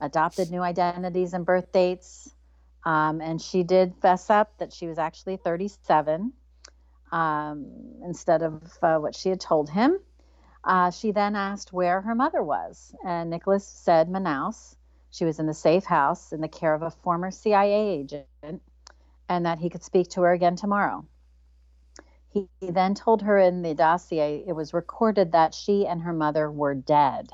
adopted new identities and birth dates, um, and she did fess up that she was actually 37 um, instead of uh, what she had told him. Uh, she then asked where her mother was, and Nicholas said Manaus. She was in the safe house in the care of a former CIA agent, and that he could speak to her again tomorrow. He, he then told her in the dossier it was recorded that she and her mother were dead.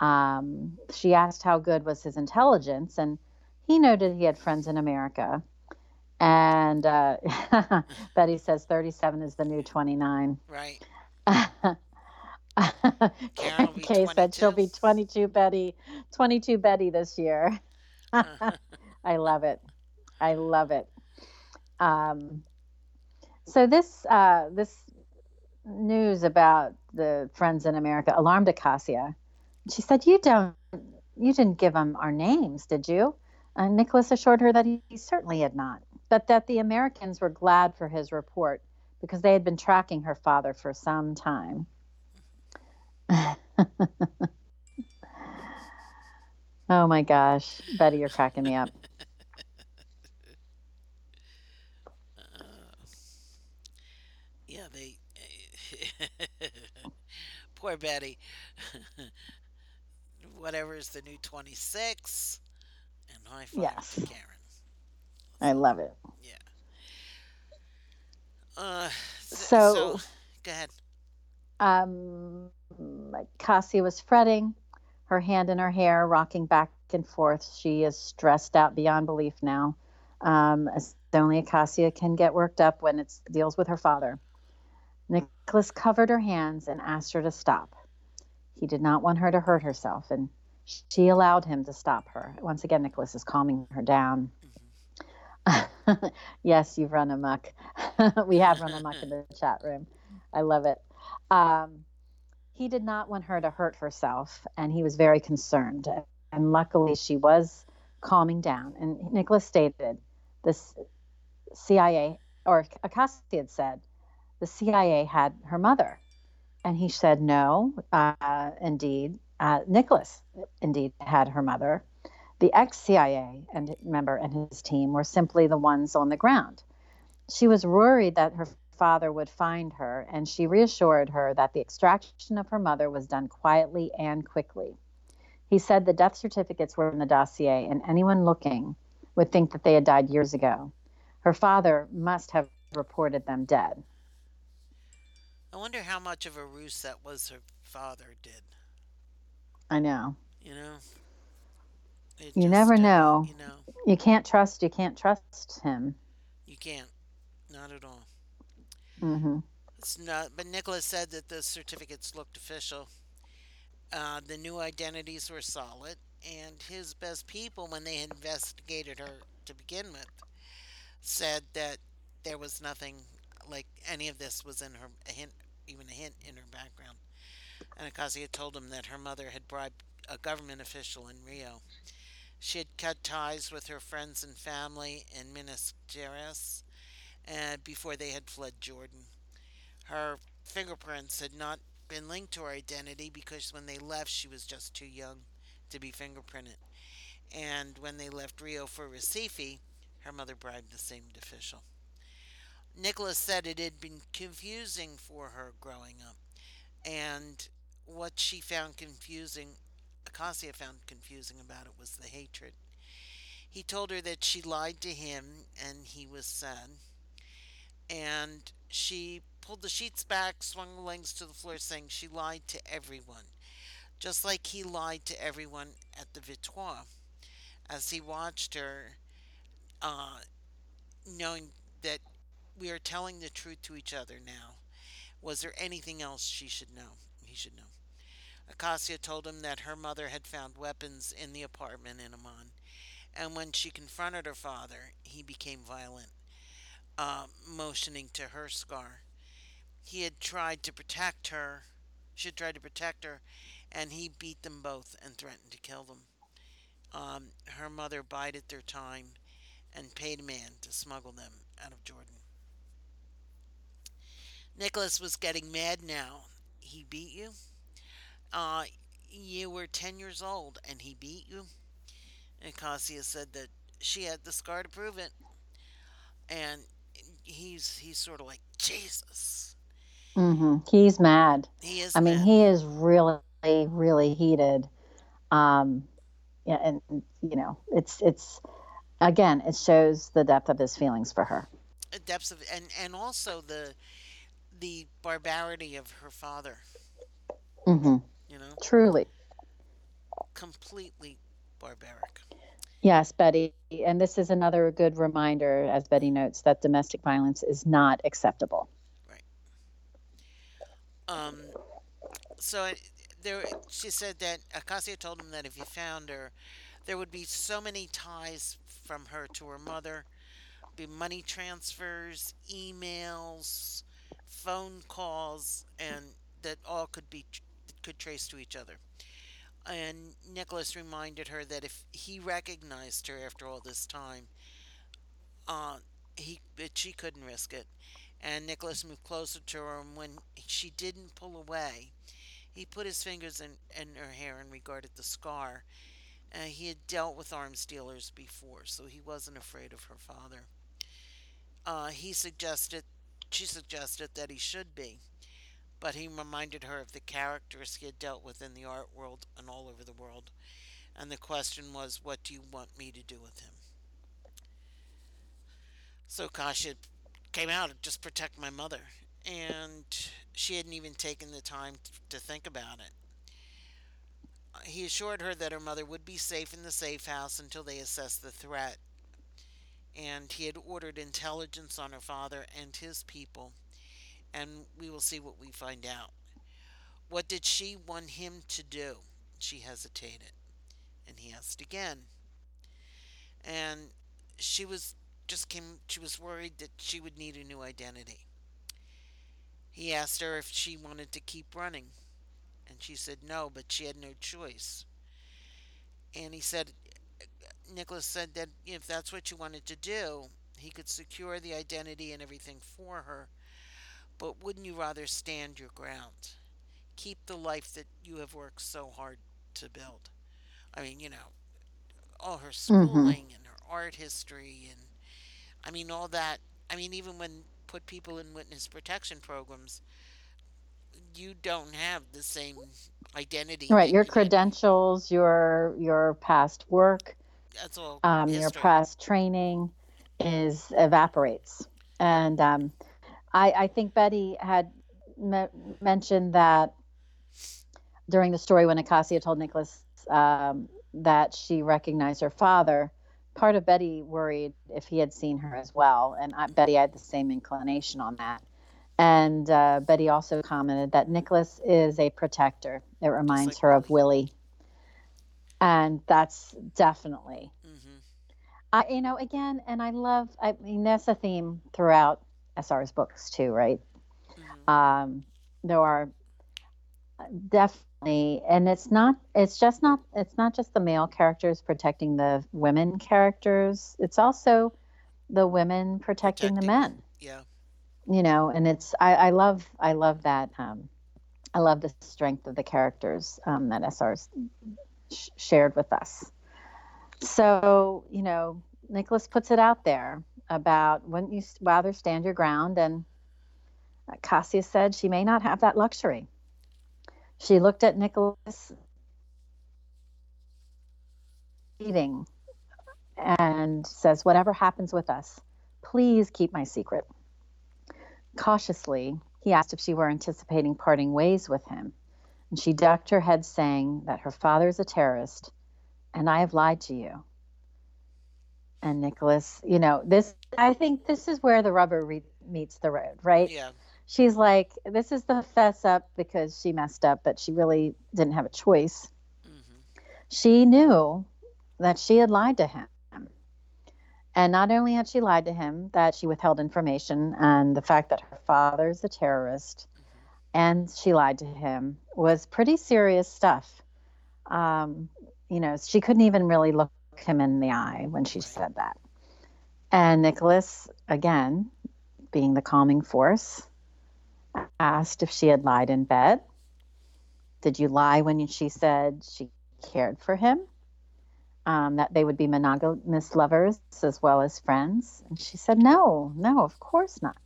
Um, she asked how good was his intelligence, and he noted he had friends in America. And uh, Betty says 37 is the new 29. Right. Karen Kay said she'll be 22 Betty, 22 Betty this year. I love it. I love it. Um, so this uh, this news about the friends in America alarmed Acacia. She said, "You don't, you didn't give them our names, did you?" And Nicholas assured her that he, he certainly had not, but that the Americans were glad for his report because they had been tracking her father for some time. oh my gosh, Betty, you're cracking me up. Uh, yeah, they. Poor Betty. Whatever is the new 26, and high five Yes, Karen. I love it. Yeah. Uh, so, so So go ahead. Um, Cassie was fretting, her hand in her hair, rocking back and forth. She is stressed out beyond belief now. Um, as only Acacia can get worked up when it deals with her father. Nicholas covered her hands and asked her to stop. He did not want her to hurt herself, and she allowed him to stop her. Once again, Nicholas is calming her down. yes, you've run amok. we have run amok in the chat room. I love it. Um, he did not want her to hurt herself, and he was very concerned. And luckily, she was calming down. And Nicholas stated, "This CIA or Acacia had said the CIA had her mother. And he said, no, uh, indeed. Uh, Nicholas, indeed, had her mother. The ex CIA and member and his team were simply the ones on the ground. She was worried that her father would find her, and she reassured her that the extraction of her mother was done quietly and quickly. He said the death certificates were in the dossier, and anyone looking would think that they had died years ago. Her father must have reported them dead. I wonder how much of a ruse that was her father did. I know. You know? It You never know. You know, You can't trust. You can't trust him. you can't. Not at all. Mm-hmm. It's not. But Nicholas said that the certificates looked official. Uh, the new identities were solid, and his best people, when they investigated her to begin with, said that there was nothing like any of this was in her a hint, even a hint in her background. And Acacia told him that her mother had bribed a government official in Rio. She had cut ties with her friends and family in Minas Gerais and before they had fled Jordan. Her fingerprints had not been linked to her identity because when they left, she was just too young to be fingerprinted. And when they left Rio for Recife, her mother bribed the same official. Nicholas said it had been confusing for her growing up, and what she found confusing, Acacia found confusing about it was the hatred. He told her that she lied to him and he was sad, and she pulled the sheets back, swung her legs to the floor, saying she lied to everyone, just like he lied to everyone at the Victoire. As he watched her, uh, knowing that we are telling the truth to each other now, was there anything else she should know? He should know. Acacia told him that her mother had found weapons in the apartment in Amman, and when she confronted her father, he became violent, uh, motioning to her scar. He had tried to protect her. She had tried to protect her, and he beat them both and threatened to kill them. Um, her mother bided their time and paid a man to smuggle them out of Jordan. Nicholas was getting mad now. He beat you? Uh, you were 10 years old and he beat you? And Cassia said that she had the scar to prove it. And he's he's sort of like, Jesus. Mm-hmm. He's mad. He is I mean, he is really, really heated. Um, yeah, and you know, it's it's again, it shows the depth of his feelings for her. depths of and and also the the barbarity of her father hmm you know? Truly, completely barbaric. Yes, Betty. And this is another good reminder, as Betty notes, that domestic violence is not acceptable. right. Um so it, there she said that acacia told him that if he found her there would be so many ties from her to her mother. Be money transfers emails phone calls and that all could be could trace to each other and Nicholas reminded her that if he recognized her after all this time, uh, he that she couldn't risk it. And Nicholas moved closer to her, and when she didn't pull away, he put his fingers in, in her hair and regarded the scar. Uh, he had dealt with arms dealers before, so he wasn't afraid of her father. Uh, he suggested, she suggested that he should be, but he reminded her of the characters he had dealt with in the art world and all over the world. And the question was, what do you want me to do with him? So Kasha came out, to just protect my mother. And she hadn't even taken the time to think about it. He assured her that her mother would be safe in the safe house until they assessed the threat. And he had ordered intelligence on her father and his people. And we will see what we find out. What did she want him to do? She hesitated. And he asked again. And she was just came she was worried that she would need a new identity. He asked her if she wanted to keep running, and she said no, but she had no choice. And he said, Nicholas said that if that's what you wanted to do, he could secure the identity and everything for her, but wouldn't you rather stand your ground? Keep the life that you have worked so hard to build. I mean, you know, all her Mm-hmm. schooling and her art history and I mean all that. I mean even when put people in witness protection programs, you don't have the same identity Right. Your had. credentials, your your past work, That's all um, your past training is evaporates. And um, I, I think Betty had me- mentioned that during the story when Acacia told Nicholas um, that she recognized her father, part of Betty worried if he had seen her as well. And I, Betty had the same inclination on that. And uh, Betty also commented that Nicholas is a protector. It reminds like her of Willie. Willie. And that's definitely hmm I, you know, again, and I love, I mean, that's a theme throughout SR's books too, right? hmm Um, there are definitely, and it's not, it's just not, it's not just the male characters protecting the women characters. It's also the women protecting, the men, Yeah. you know, and it's, I, I love, I love that. Um, I love the strength of the characters um, that SR's sh- shared with us. So, you know, Nicholas puts it out there about wouldn't you rather stand your ground? And uh, Cassia said she may not have that luxury. She looked at Nicholas eating and says, Whatever happens with us, please keep my secret. Cautiously, he asked if she were anticipating parting ways with him. And she ducked her head, saying that her father is a terrorist and I have lied to you. And Nicholas, you know, this, I think this is where the rubber re- meets the road, right? Yeah. She's like, this is the fess up because she messed up, but she really didn't have a choice. hmm She knew that she had lied to him. And not only had she lied to him, that she withheld information and the fact that her father's a terrorist and she lied to him was pretty serious stuff. Um, you know, she couldn't even really look him in the eye when she said that. And Nicholas, again, being the calming force, asked if she had lied in bed. Did you lie when she said she cared for him? Um, that they would be monogamous lovers as well as friends? And she said, no, no, of course not.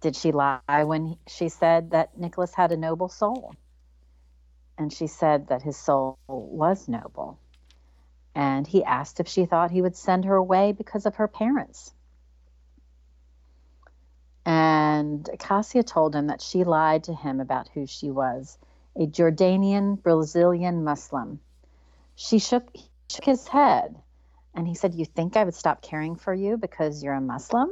Did she lie when she said that Nicholas had a noble soul? And she said that his soul was noble. And he asked if she thought he would send her away because of her parents. And Cassia told him that she lied to him about who she was a Jordanian Brazilian Muslim. She shook, shook his head and he said, You think I would stop caring for you because you're a Muslim?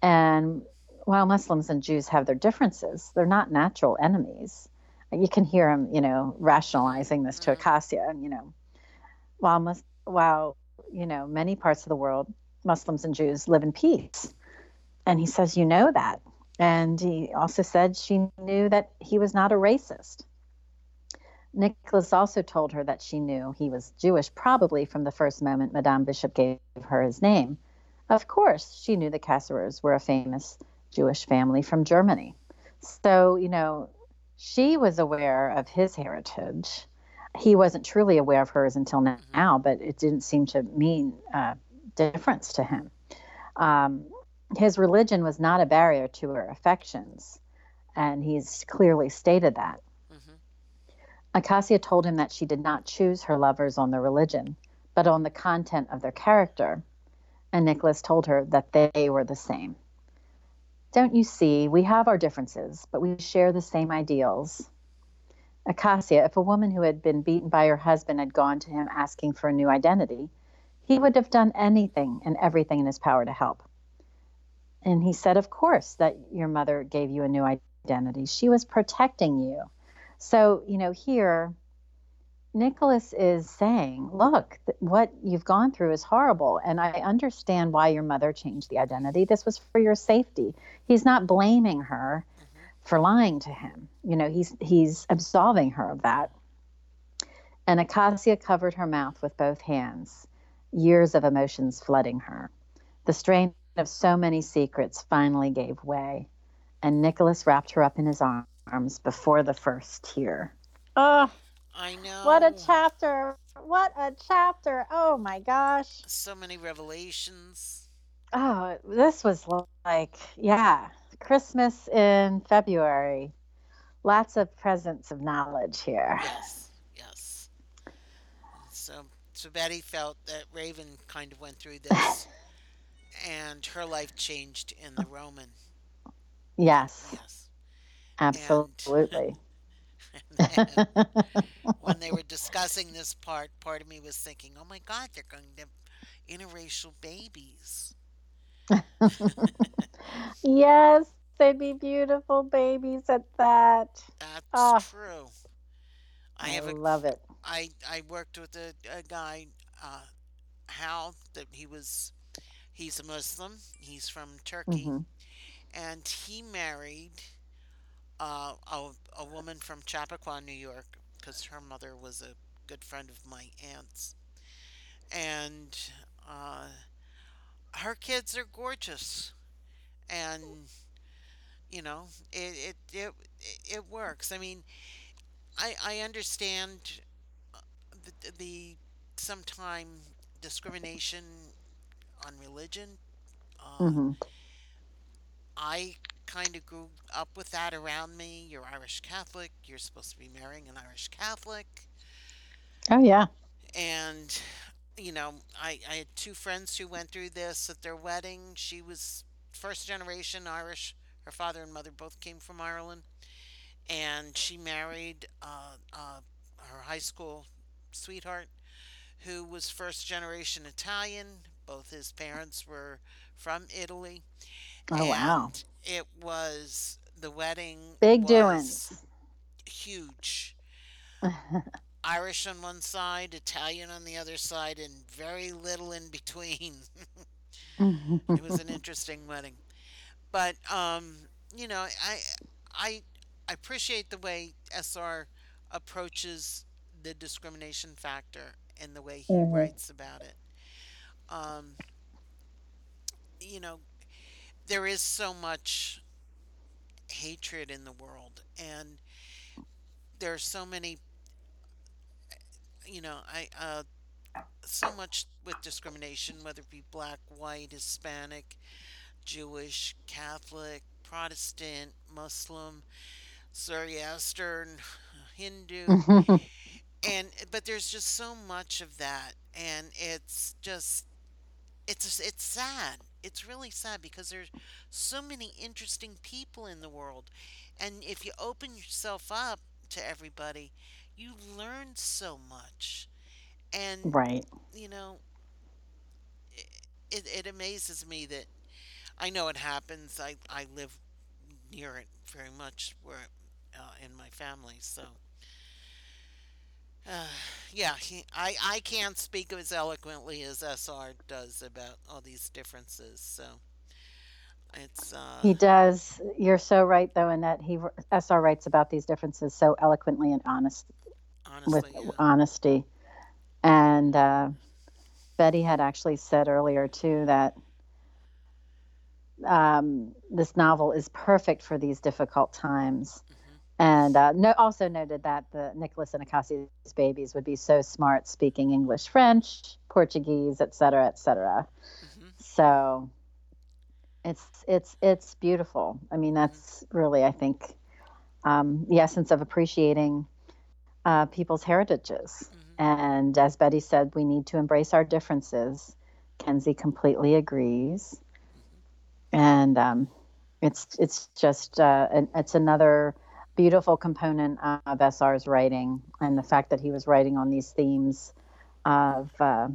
And while Muslims and Jews have their differences, they're not natural enemies. You can hear him, you know, rationalizing this to Mhm. Acacia. And, you know, while, mus- while, you know, many parts of the world, Muslims and Jews live in peace. And he says, You know that. And he also said she knew that he was not a racist. Nicholas also told her that she knew he was Jewish, probably from the first moment Madame Bishop gave her his name. Of course, she knew the Cassirers were a famous Jewish family from Germany. So, you know, she was aware of his heritage. He wasn't truly aware of hers until now, but it didn't seem to mean uh, difference to him. Um, his religion was not a barrier to her affections, and he's clearly stated that. hmm Acacia told him that she did not choose her lovers on their religion, but on the content of their character, and Nicholas told her that they were the same. Don't you see, we have our differences, but we share the same ideals. Acacia, if a woman who had been beaten by her husband had gone to him asking for a new identity, he would have done anything and everything in his power to help. And he said, Of course, that your mother gave you a new identity. She was protecting you. So, you know, here, Nicholas is saying, Look, th- what you've gone through is horrible. And I understand why your mother changed the identity. This was for your safety. He's not blaming her for lying to him. You know, he's he's absolving her of that. And Acacia covered her mouth with both hands, years of emotions flooding her. The strain of so many secrets finally gave way, and Nicholas wrapped her up in his arms before the first tear. Oh, I know. what a chapter! What a chapter! Oh my gosh. So many revelations. Oh, this was like, yeah, Christmas in February. Lots of presents of knowledge here. Yes, yes. So, so Betty felt that Raven kind of went through this, and her life changed in the Roman. Yes, Yes. absolutely. And then when they were discussing this part, part of me was thinking, "Oh my God, they're going to interracial babies." Yes, they'd be beautiful babies at that. That's Ah. true. I I, have a love it. I I worked with a, a guy, uh, Hal, that he was he's a Muslim. He's from Turkey, hmm and he married uh, a a woman from Chappaqua, New York, because her mother was a good friend of my aunt's, and uh, her kids are gorgeous, and you know it it it, it works. I mean, I I understand the, the sometime discrimination on religion. Uh, hmm I kind of grew up with that around me. You're Irish Catholic. You're supposed to be marrying an Irish Catholic, Oh yeah. and you know, I I had two friends who went through this at their wedding. She was first generation Irish. Her father and mother both came from Ireland, and she married uh, uh, her high school sweetheart who was first generation Italian. Both his parents were from Italy, Oh wow. it was the wedding Big doings. huge. Irish on one side, Italian on the other side, and very little in between. it was an interesting wedding, but um, you know, I I I appreciate the way SR approaches the discrimination factor and the way he hmm writes about it. Um, you know, there is so much hatred in the world, and there are so many. You know, I uh, so much with discrimination, whether it be black, white, Hispanic, Jewish, Catholic, Protestant, Muslim, Zoroastrian, Hindu, and but there's just so much of that, and it's just it's it's sad. It's really sad because there's so many interesting people in the world, and if you open yourself up to everybody, you learn so much, and Right. you know it, it amazes me that I know it happens. I I live near it very much where uh, in my family, so uh, yeah, he, I I can't speak as eloquently as SR does about all these differences. So it's uh He does. You're so right, though, in that he SR writes about these differences so eloquently and honest with honestly, yeah, honesty. And uh, Betty had actually said earlier too that um, this novel is perfect for these difficult times. hmm And uh, no, also noted that the Nicholas and Acacia's babies would be so smart speaking English, French, Portuguese, et cetera, et cetera. hmm So it's it's it's beautiful. I mean, hmm that's really, I think, um, the essence of appreciating uh, people's heritages. hmm And as Betty said, we need to embrace our differences. Kenzie completely agrees. hmm And um, it's it's just uh, an, it's another beautiful component of SR's writing, and the fact that he was writing on these themes of uh,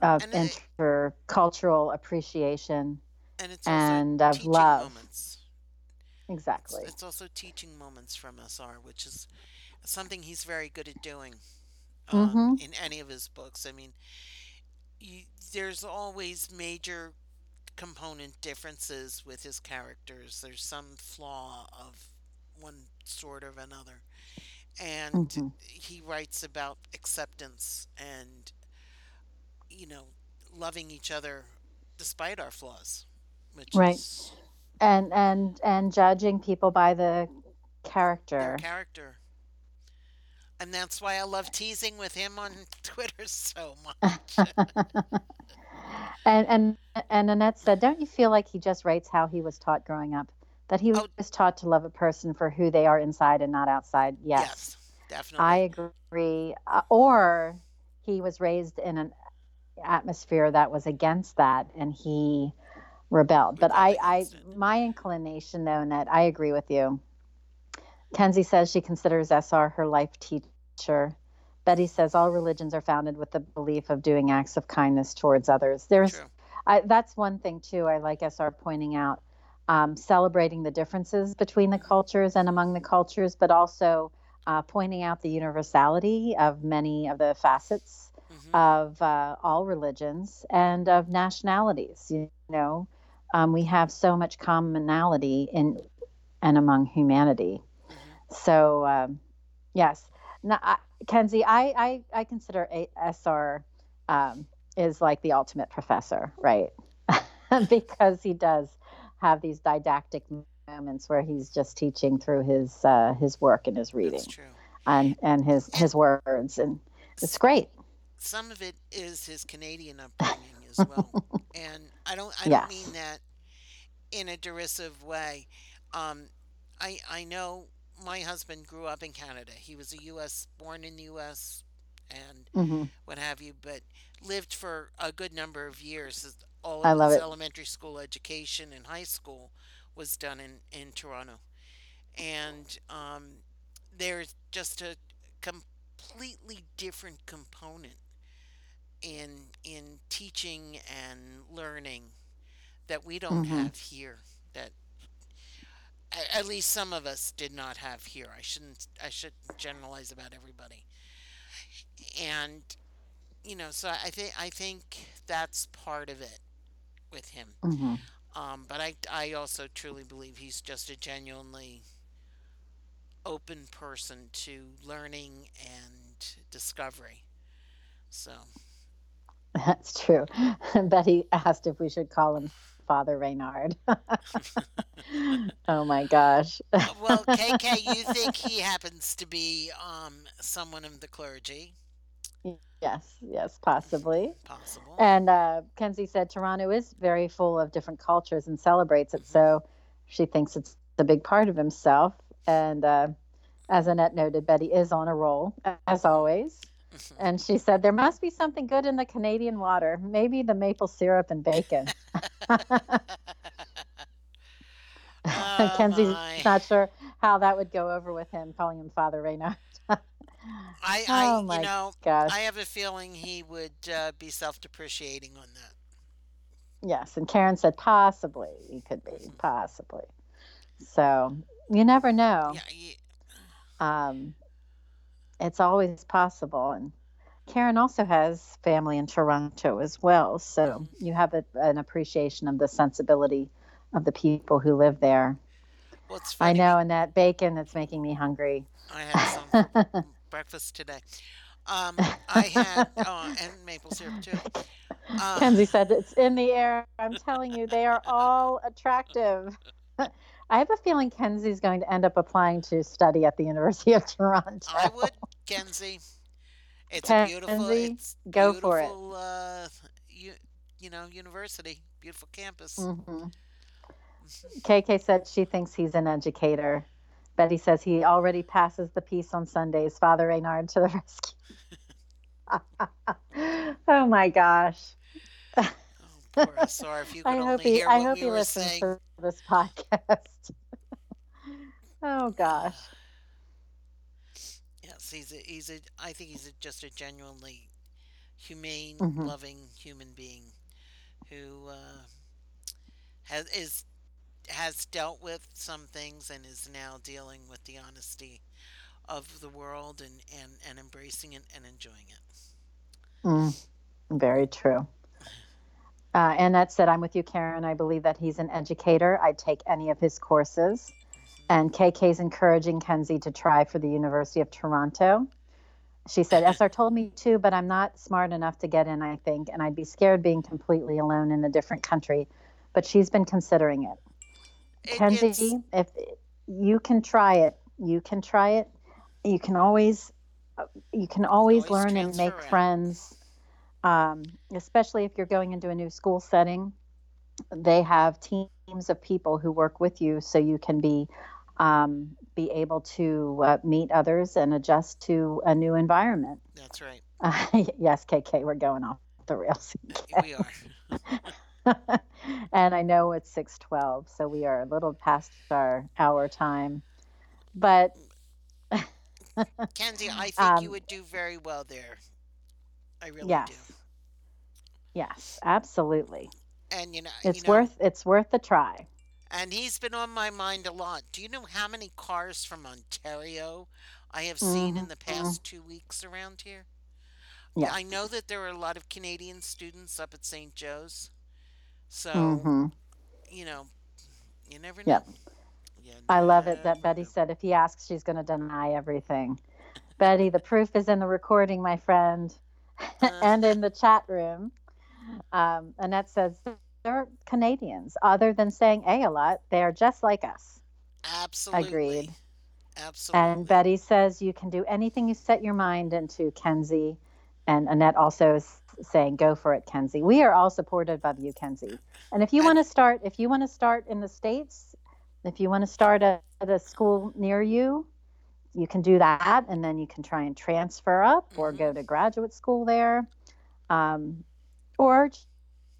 of intercultural appreciation And it's and of love. moments. It's, Exactly. it's also teaching moments from SR, which is something he's very good at doing um, Mhm. in any of his books. I mean, you, there's always major component differences with his characters. There's some flaw of one sort or another. And Mhm. he writes about acceptance and, you know, loving each other despite our flaws, which Right. is And and and judging people by the their character. character. And that's why I love teasing with him on Twitter so much. and and and Annette said, "Don't you feel like he just writes how he was taught growing up? That he Oh. was taught to love a person for who they are inside and not outside." Yes, yes, definitely. I agree. Uh, or he was raised in an atmosphere that was against that, and he rebelled. But I, I, my inclination, though, Annette, I agree with you. Kenzie says she considers SR her life teacher. Betty says all religions are founded with the belief of doing acts of kindness towards others. There's, I, that's one thing too. I like SR pointing out, um, celebrating the differences between the cultures and among the cultures, but also uh, pointing out the universality of many of the facets Mhm. of uh, all religions and of nationalities. You know, um, we have so much commonality in and among humanity. Mhm. So um, yes, now, I, Kenzie, I, I I consider a- SR um, is like the ultimate professor, right? because he does have these didactic moments where he's just teaching through his uh, his work and his reading That's true. and and his his words, and it's great. Some of it is his Canadian upbringing as well, and I don't. I Yes. don't mean that in a derisive way. Um, I I know my husband grew up in Canada. He was a U.S. born in the U.S. and hmm what have you, but lived for a good number of years. All I love his it. elementary school education and high school was done in, in Toronto. And um, there's just a completely different component in in teaching and learning that we don't Mhm. have here that a- at least some of us did not have here. I shouldn't I shouldn't generalize about everybody. And you know, so I think I think that's part of it with him. hmm Um, but I I also truly believe he's just a genuinely open person to learning and discovery. So That's true. Betty asked if we should call him Father Reynard. oh my gosh. well, KK, you think he happens to be um someone of the clergy? yes, yes, possibly. Possible. And uh, Kenzie said Toronto is very full of different cultures and celebrates it. So she thinks it's a big part of himself. And uh, as Annette noted, Betty is on a roll, as always. And she said, There must be something good in the Canadian water, maybe the maple syrup and bacon. Oh, Kenzie's my. not sure how that would go over with him, calling him Father Reynard. I, I Oh, my you know, Gosh. I have a feeling he would uh, be self-depreciating on that. Yes, and Karen said possibly he could be, possibly. So you never know. Yeah, ye- Um, it's always possible. And Karen also has family in Toronto as well, so you have a, an appreciation of the sensibility of the people who live there. well, it's I know, and that bacon that's making me hungry. I had some breakfast today. Um, I had uh, and maple syrup too. Kenzie said it's in the air. I'm telling you, they are all attractive. I have a feeling Kenzie's going to end up applying to study at the University of Toronto. I would, Kenzie. It's a beautiful. Kenzie, It's go for it. beautiful, Uh, you, you know, university, beautiful campus. hmm KK said she thinks he's an educator. Betty says he already passes the peace on Sundays. Father Reynard to the rescue. oh my gosh. If you could I only hope he hear I what hope we he were listens saying. to this podcast. oh gosh. Yes, he's a, he's a, I think he's a, just a genuinely humane, hmm loving human being who uh, has is has dealt with some things and is now dealing with the honesty of the world and and, and embracing it and enjoying it. Mm, very true. Uh, Annette said, I'm with you, Karen. I believe that he's an educator. I'd take any of his courses. And KK's encouraging Kenzie to try for the University of Toronto. She said, SR told me to, but I'm not smart enough to get in, I think, and I'd be scared being completely alone in a different country. But she's been considering it. It, Kenzie, if you can try it, you can try it. You can always, uh, you can always always learn and make friends, um, especially if you're going into a new school setting. They have teams of people who work with you, so you can be um, be able to uh, meet others and adjust to a new environment. That's right. Uh, yes, KK, we're going off the rails We are. and I know it's 6:12, so we are a little past our hour time. But Kenzie, I think you um, would do very well there. I really yes, do. yes, absolutely. And you know, you It's know, worth it's worth the try. and he's been on my mind a lot. Do you know how many cars from Ontario I have seen in the past two weeks around here? Yeah. I know that there are a lot of Canadian students up at St. Joe's, so mm-hmm. you know, you never know. Yep. You I love it that Betty know. said if he asks, she's going to deny everything. Betty, the proof is in the recording, my friend, and in the chat room. Um, Annette says they're Canadians. Other than saying A a lot, they are just like us. absolutely, Agreed. Absolutely. And. Betty says you can do anything you set your mind into, Kenzie. And Annette also is saying, go for it, Kenzie. We are all supportive of you, Kenzie. And if you want to start, if you want to start in the States, if you want to start at, at a school near you, you can do that. And then you can try and transfer up or hmm go to graduate school there. Um, or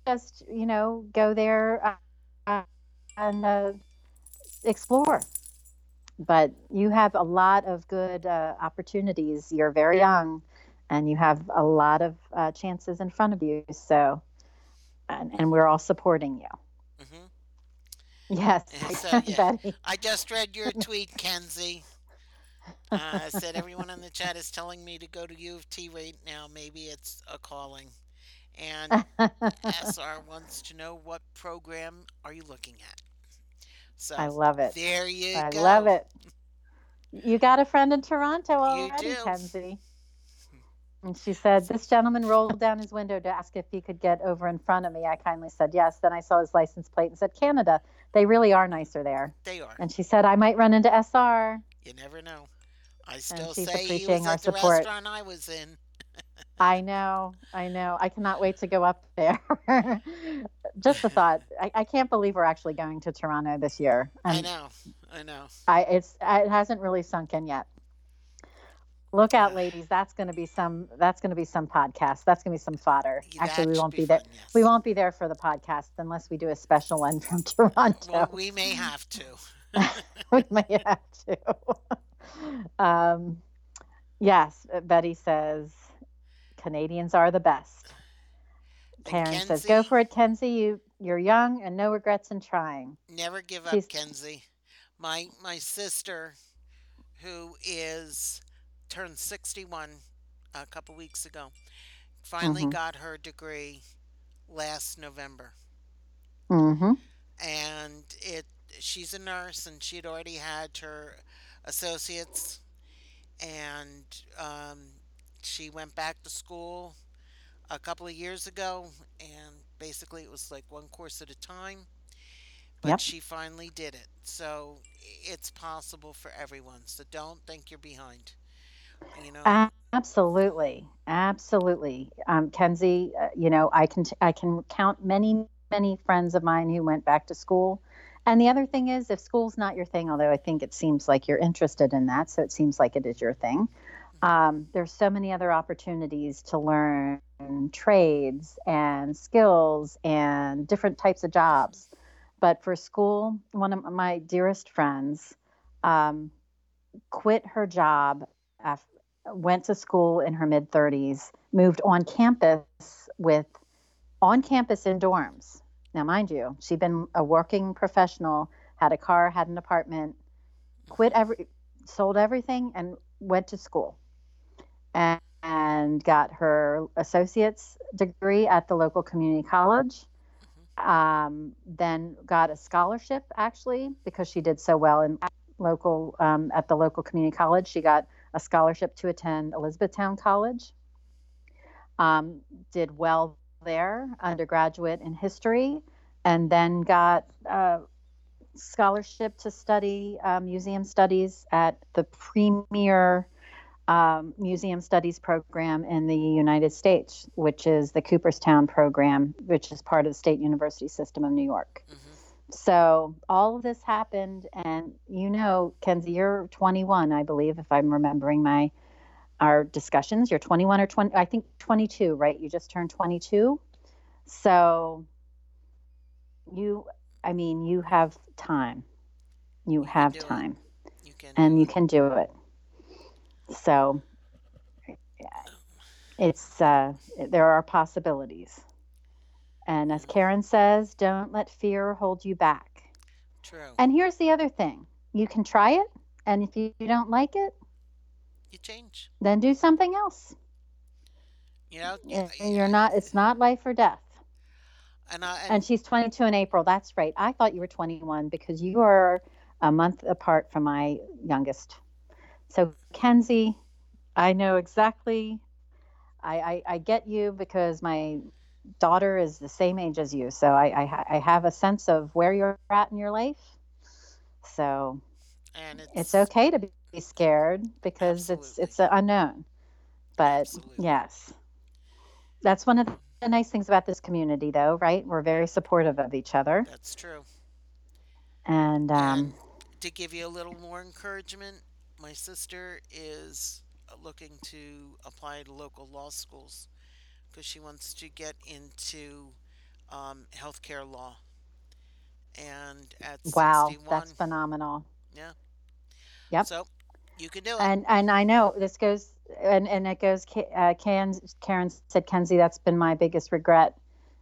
just, you know, go there uh, and uh, explore but you have a lot of good uh, opportunities. You're very young, and you have a lot of uh, chances in front of you. So, and, and we're all supporting you. hmm Yes, So yeah, Betty. I just read your tweet, Kenzie. Uh, said everyone in the chat is telling me to go to U of T right now. Maybe it's a calling. And SR wants to know what program are you looking at. So I love it. there you I love it. You got a friend in Toronto already. Kenzie. And she said, This gentleman rolled down his window to ask if he could get over in front of me. I kindly said yes. Then I saw his license plate and said, Canada. They really are nicer there. They are. And she said, I might run into SR. You never know. I And still she's say he was our at the support. restaurant I was in. I know, I know. I cannot wait to go up there. Just the thought. I, I can't believe we're actually going to Toronto this year. I know. I know. I it's it hasn't really sunk in yet. Look out, ladies. That's going to be some. That's going to be some podcast. That's going to be some fodder. Actually, we won't be there. yes. We won't be there for the podcast unless we do a special one from Toronto. Well, Toronto. we may have to. we may have to. Um, yes, Betty says Canadians are the best. Karen says, "Go for it, Kenzie. You you're young and no regrets in trying." never give up, She's Kenzie. My my sister, who is turned 61 a couple weeks ago, finally mm-hmm, got her degree last November. mm-hmm, And it she's a nurse and she'd already had her associates and um, she went back to school a couple of years ago and basically it was like one course at a time but yep. she finally did it so it's possible for everyone so don't think you're behind you know Absolutely, absolutely, um, Kenzie. Uh, you know, I can t- I can count many many friends of mine who went back to school. And the other thing is, if school's not your thing, although I think it seems like you're interested in that, so it seems like it is your thing. Um, there's so many other opportunities to learn trades and skills and different types of jobs. But for school, one of my dearest friends um, quit her job, went to school in her mid 30s, moved on campus with on campus in dorms. Now, mind you, she'd been a working professional, had a car, had an apartment, quit every, sold everything, and went to school, and, and got her associate's degree at the local community college. Um, then got a scholarship actually because she did so well in local um, at the local community college. She got a scholarship to attend Elizabethtown College. Um, did well there, undergraduate in history, and then got a scholarship to study uh, museum studies at the premier um, museum studies program in the United States, which is the Cooperstown program, which is part of the State University System of New York. hmm So all of this happened, and you know, Kenzie, you're 21, I believe, if I'm remembering my our discussions. You're 21 or 20, I think 22, right? You just turned 22. So you, I mean, you have time. You You have it. time, You can and you can do it. So it's uh, there are possibilities. And as Karen says, don't let fear hold you back. True. And here's the other thing you can try it, and if you don't like it, You change. then do something else. You know. You're not, it's not life or death. And I and, And she's 22 in April. That's right. I thought you were 21 because you are a month apart from my youngest. So, Kenzie, I know exactly. I, I, I get you because my daughter is the same age as you. So, I, I, I have a sense of where you're at in your life. So, and it's it's okay to be scared because it's Absolutely. it's an unknown but Absolutely. yes that's one of the nice things about this community though right we're very supportive of each other That's true. and um to give you a little more encouragement, my sister is uh, looking to apply to local law schools because she wants to get into um, healthcare law. And at wow 61, that's phenomenal yeah. Yep. So you can do it. and and i know this goes and and it goes uh, karen karen said kenzie that's been my biggest regret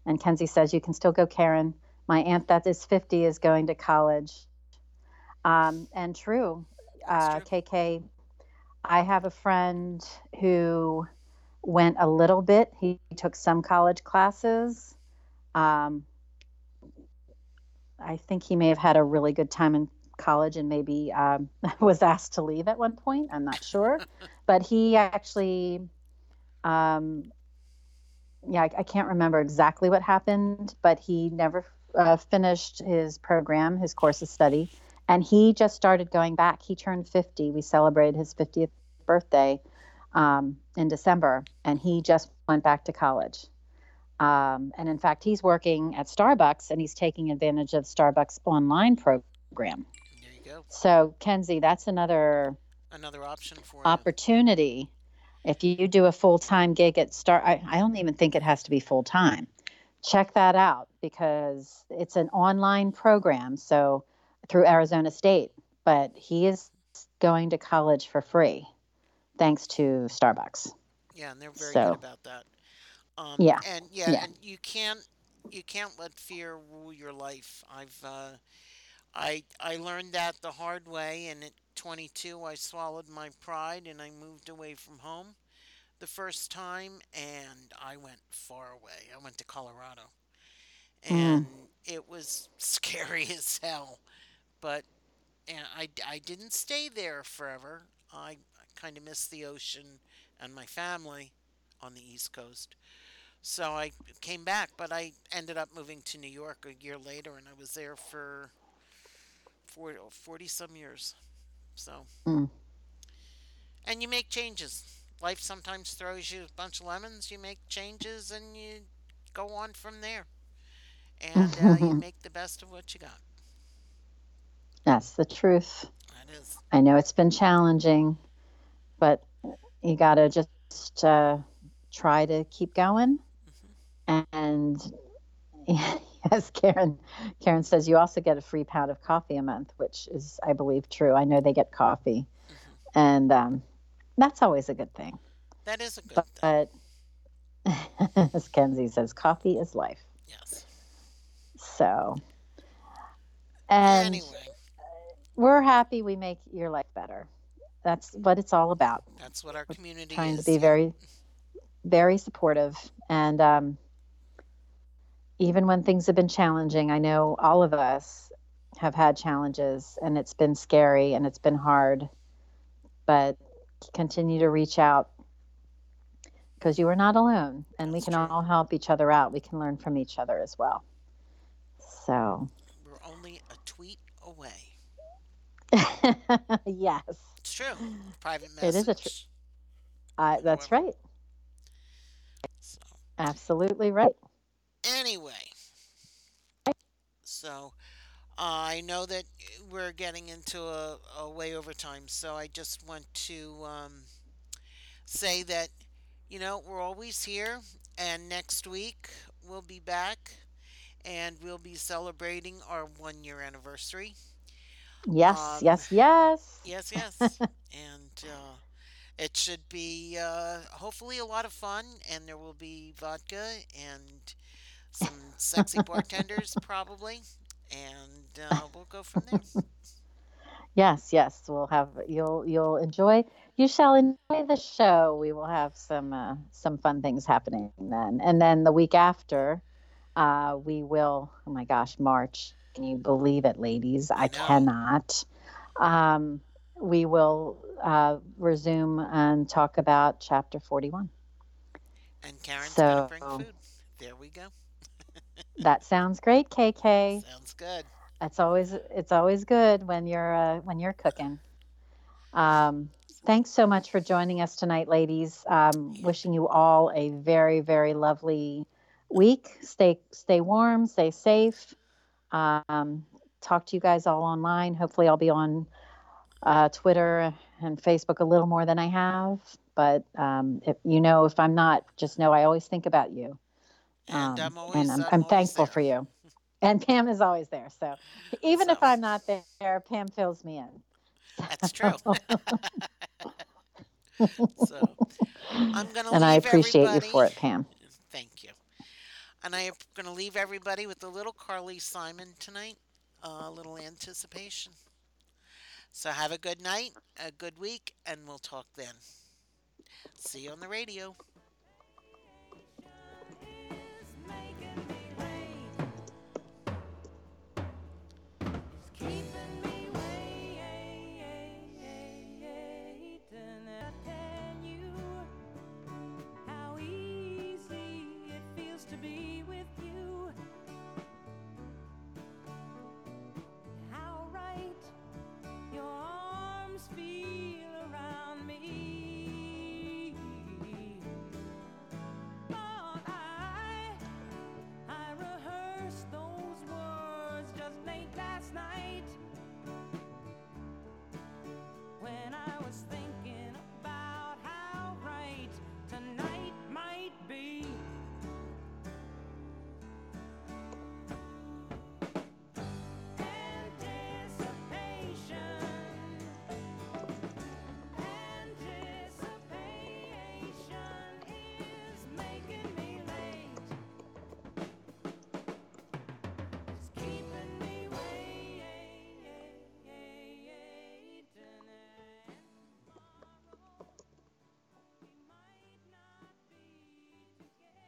and kenzie says you can still go karen my aunt that is 50 is going to college um, and true uh, true. KK, I have a friend who went a little bit. He took some college classes. Um, I think he may have had a really good time in college and maybe um, was asked to leave at one point. I'm not sure. but he actually, um, yeah, I, I can't remember exactly what happened, but he never uh, finished his program, his course of study and he just started going back. He turned 50. We celebrated his 50th birthday um, in December, and he just went back to college. Um, and in fact, he's working at Starbucks and he's taking advantage of Starbucks online program. Go. So, Kenzie, that's another Another option for you. opportunity. If you do a full time gig at Star, I, I don't even think it has to be full time. Check that out because it's an online program. So through Arizona State, but he is going to college for free thanks to Starbucks. Yeah, and they're very So- good about that. Um, Yeah, and yeah, yeah. and you can't you can't let fear rule your life. I've uh, I I learned that the hard way, and at 22, I swallowed my pride and I moved away from home the first time, and I went far away. I went to Colorado, Mm. and it was scary as hell. But and I I didn't stay there forever. I, I kind of missed the ocean and my family on the East Coast. So I came back, but I ended up moving to New York a year later, and I was there for 40, 40 some years. So, Mm. and you make changes. Life sometimes throws you a bunch of lemons. You make changes, and you go on from there. And uh, you make the best of what you got. That's the truth. That is. I know it's been challenging, but you got to just uh, try to keep going. And yes, Karen. Karen says you also get a free pound of coffee a month, which is, I believe, true. I know they get coffee, and um, that's always a good thing. That is a good thing. But as Kenzie says, coffee is life. Yes. So, and Anyway, we're happy we make your life better. That's what it's all about. that's what our community Trying is. to be very, very supportive. And um, even when things have been challenging, I know all of us have had challenges and it's been scary and it's been hard. But continue to reach out because you are not alone and we can true. all help each other out. We can learn from each other as well. So, We're only a tweet away. yes, It's true. Private message. It is a tr- uh, that's right. So, Absolutely right. Anyway, so uh, I know that we're getting into a, a way over time, so I just want to um, say that you know we're always here, and next week we'll be back, and we'll be celebrating our one year anniversary. Yes, Um, yes, yes. Yes, yes. and uh, it should be uh, hopefully a lot of fun, and there will be vodka and some sexy bartenders, probably. And uh, we'll go from there. Yes, yes. We'll have you'll you'll enjoy you shall enjoy the show. We will have some uh, some fun things happening then. And then the week after, uh, we will oh my gosh, March. Can you believe it, ladies? I, I cannot. Um, we will uh, resume and talk about chapter 41. And Karen's going to bring food. There we go. That sounds great, KK. Sounds good. It's always it's always good when you're uh, when you're cooking. Um, thanks so much for joining us tonight, ladies. Um, wishing you all a very very lovely week. Stay stay warm, stay safe. Um, talk to you guys all online. Hopefully, I'll be on uh, Twitter and Facebook a little more than I have. But um, if you know, if I'm not, just know I always think about you. And Um, I'm always, and I'm, I'm I'm thankful there. for you. And Pam is always there. So even if I'm not there, Pam fills me in. That's true. so I'm going to and I appreciate everybody. you for it, Pam. Thank you. And I am going to leave everybody with a little Carly Simon tonight, a little anticipation. So have a good night, a good week, and we'll talk then. See you on the radio.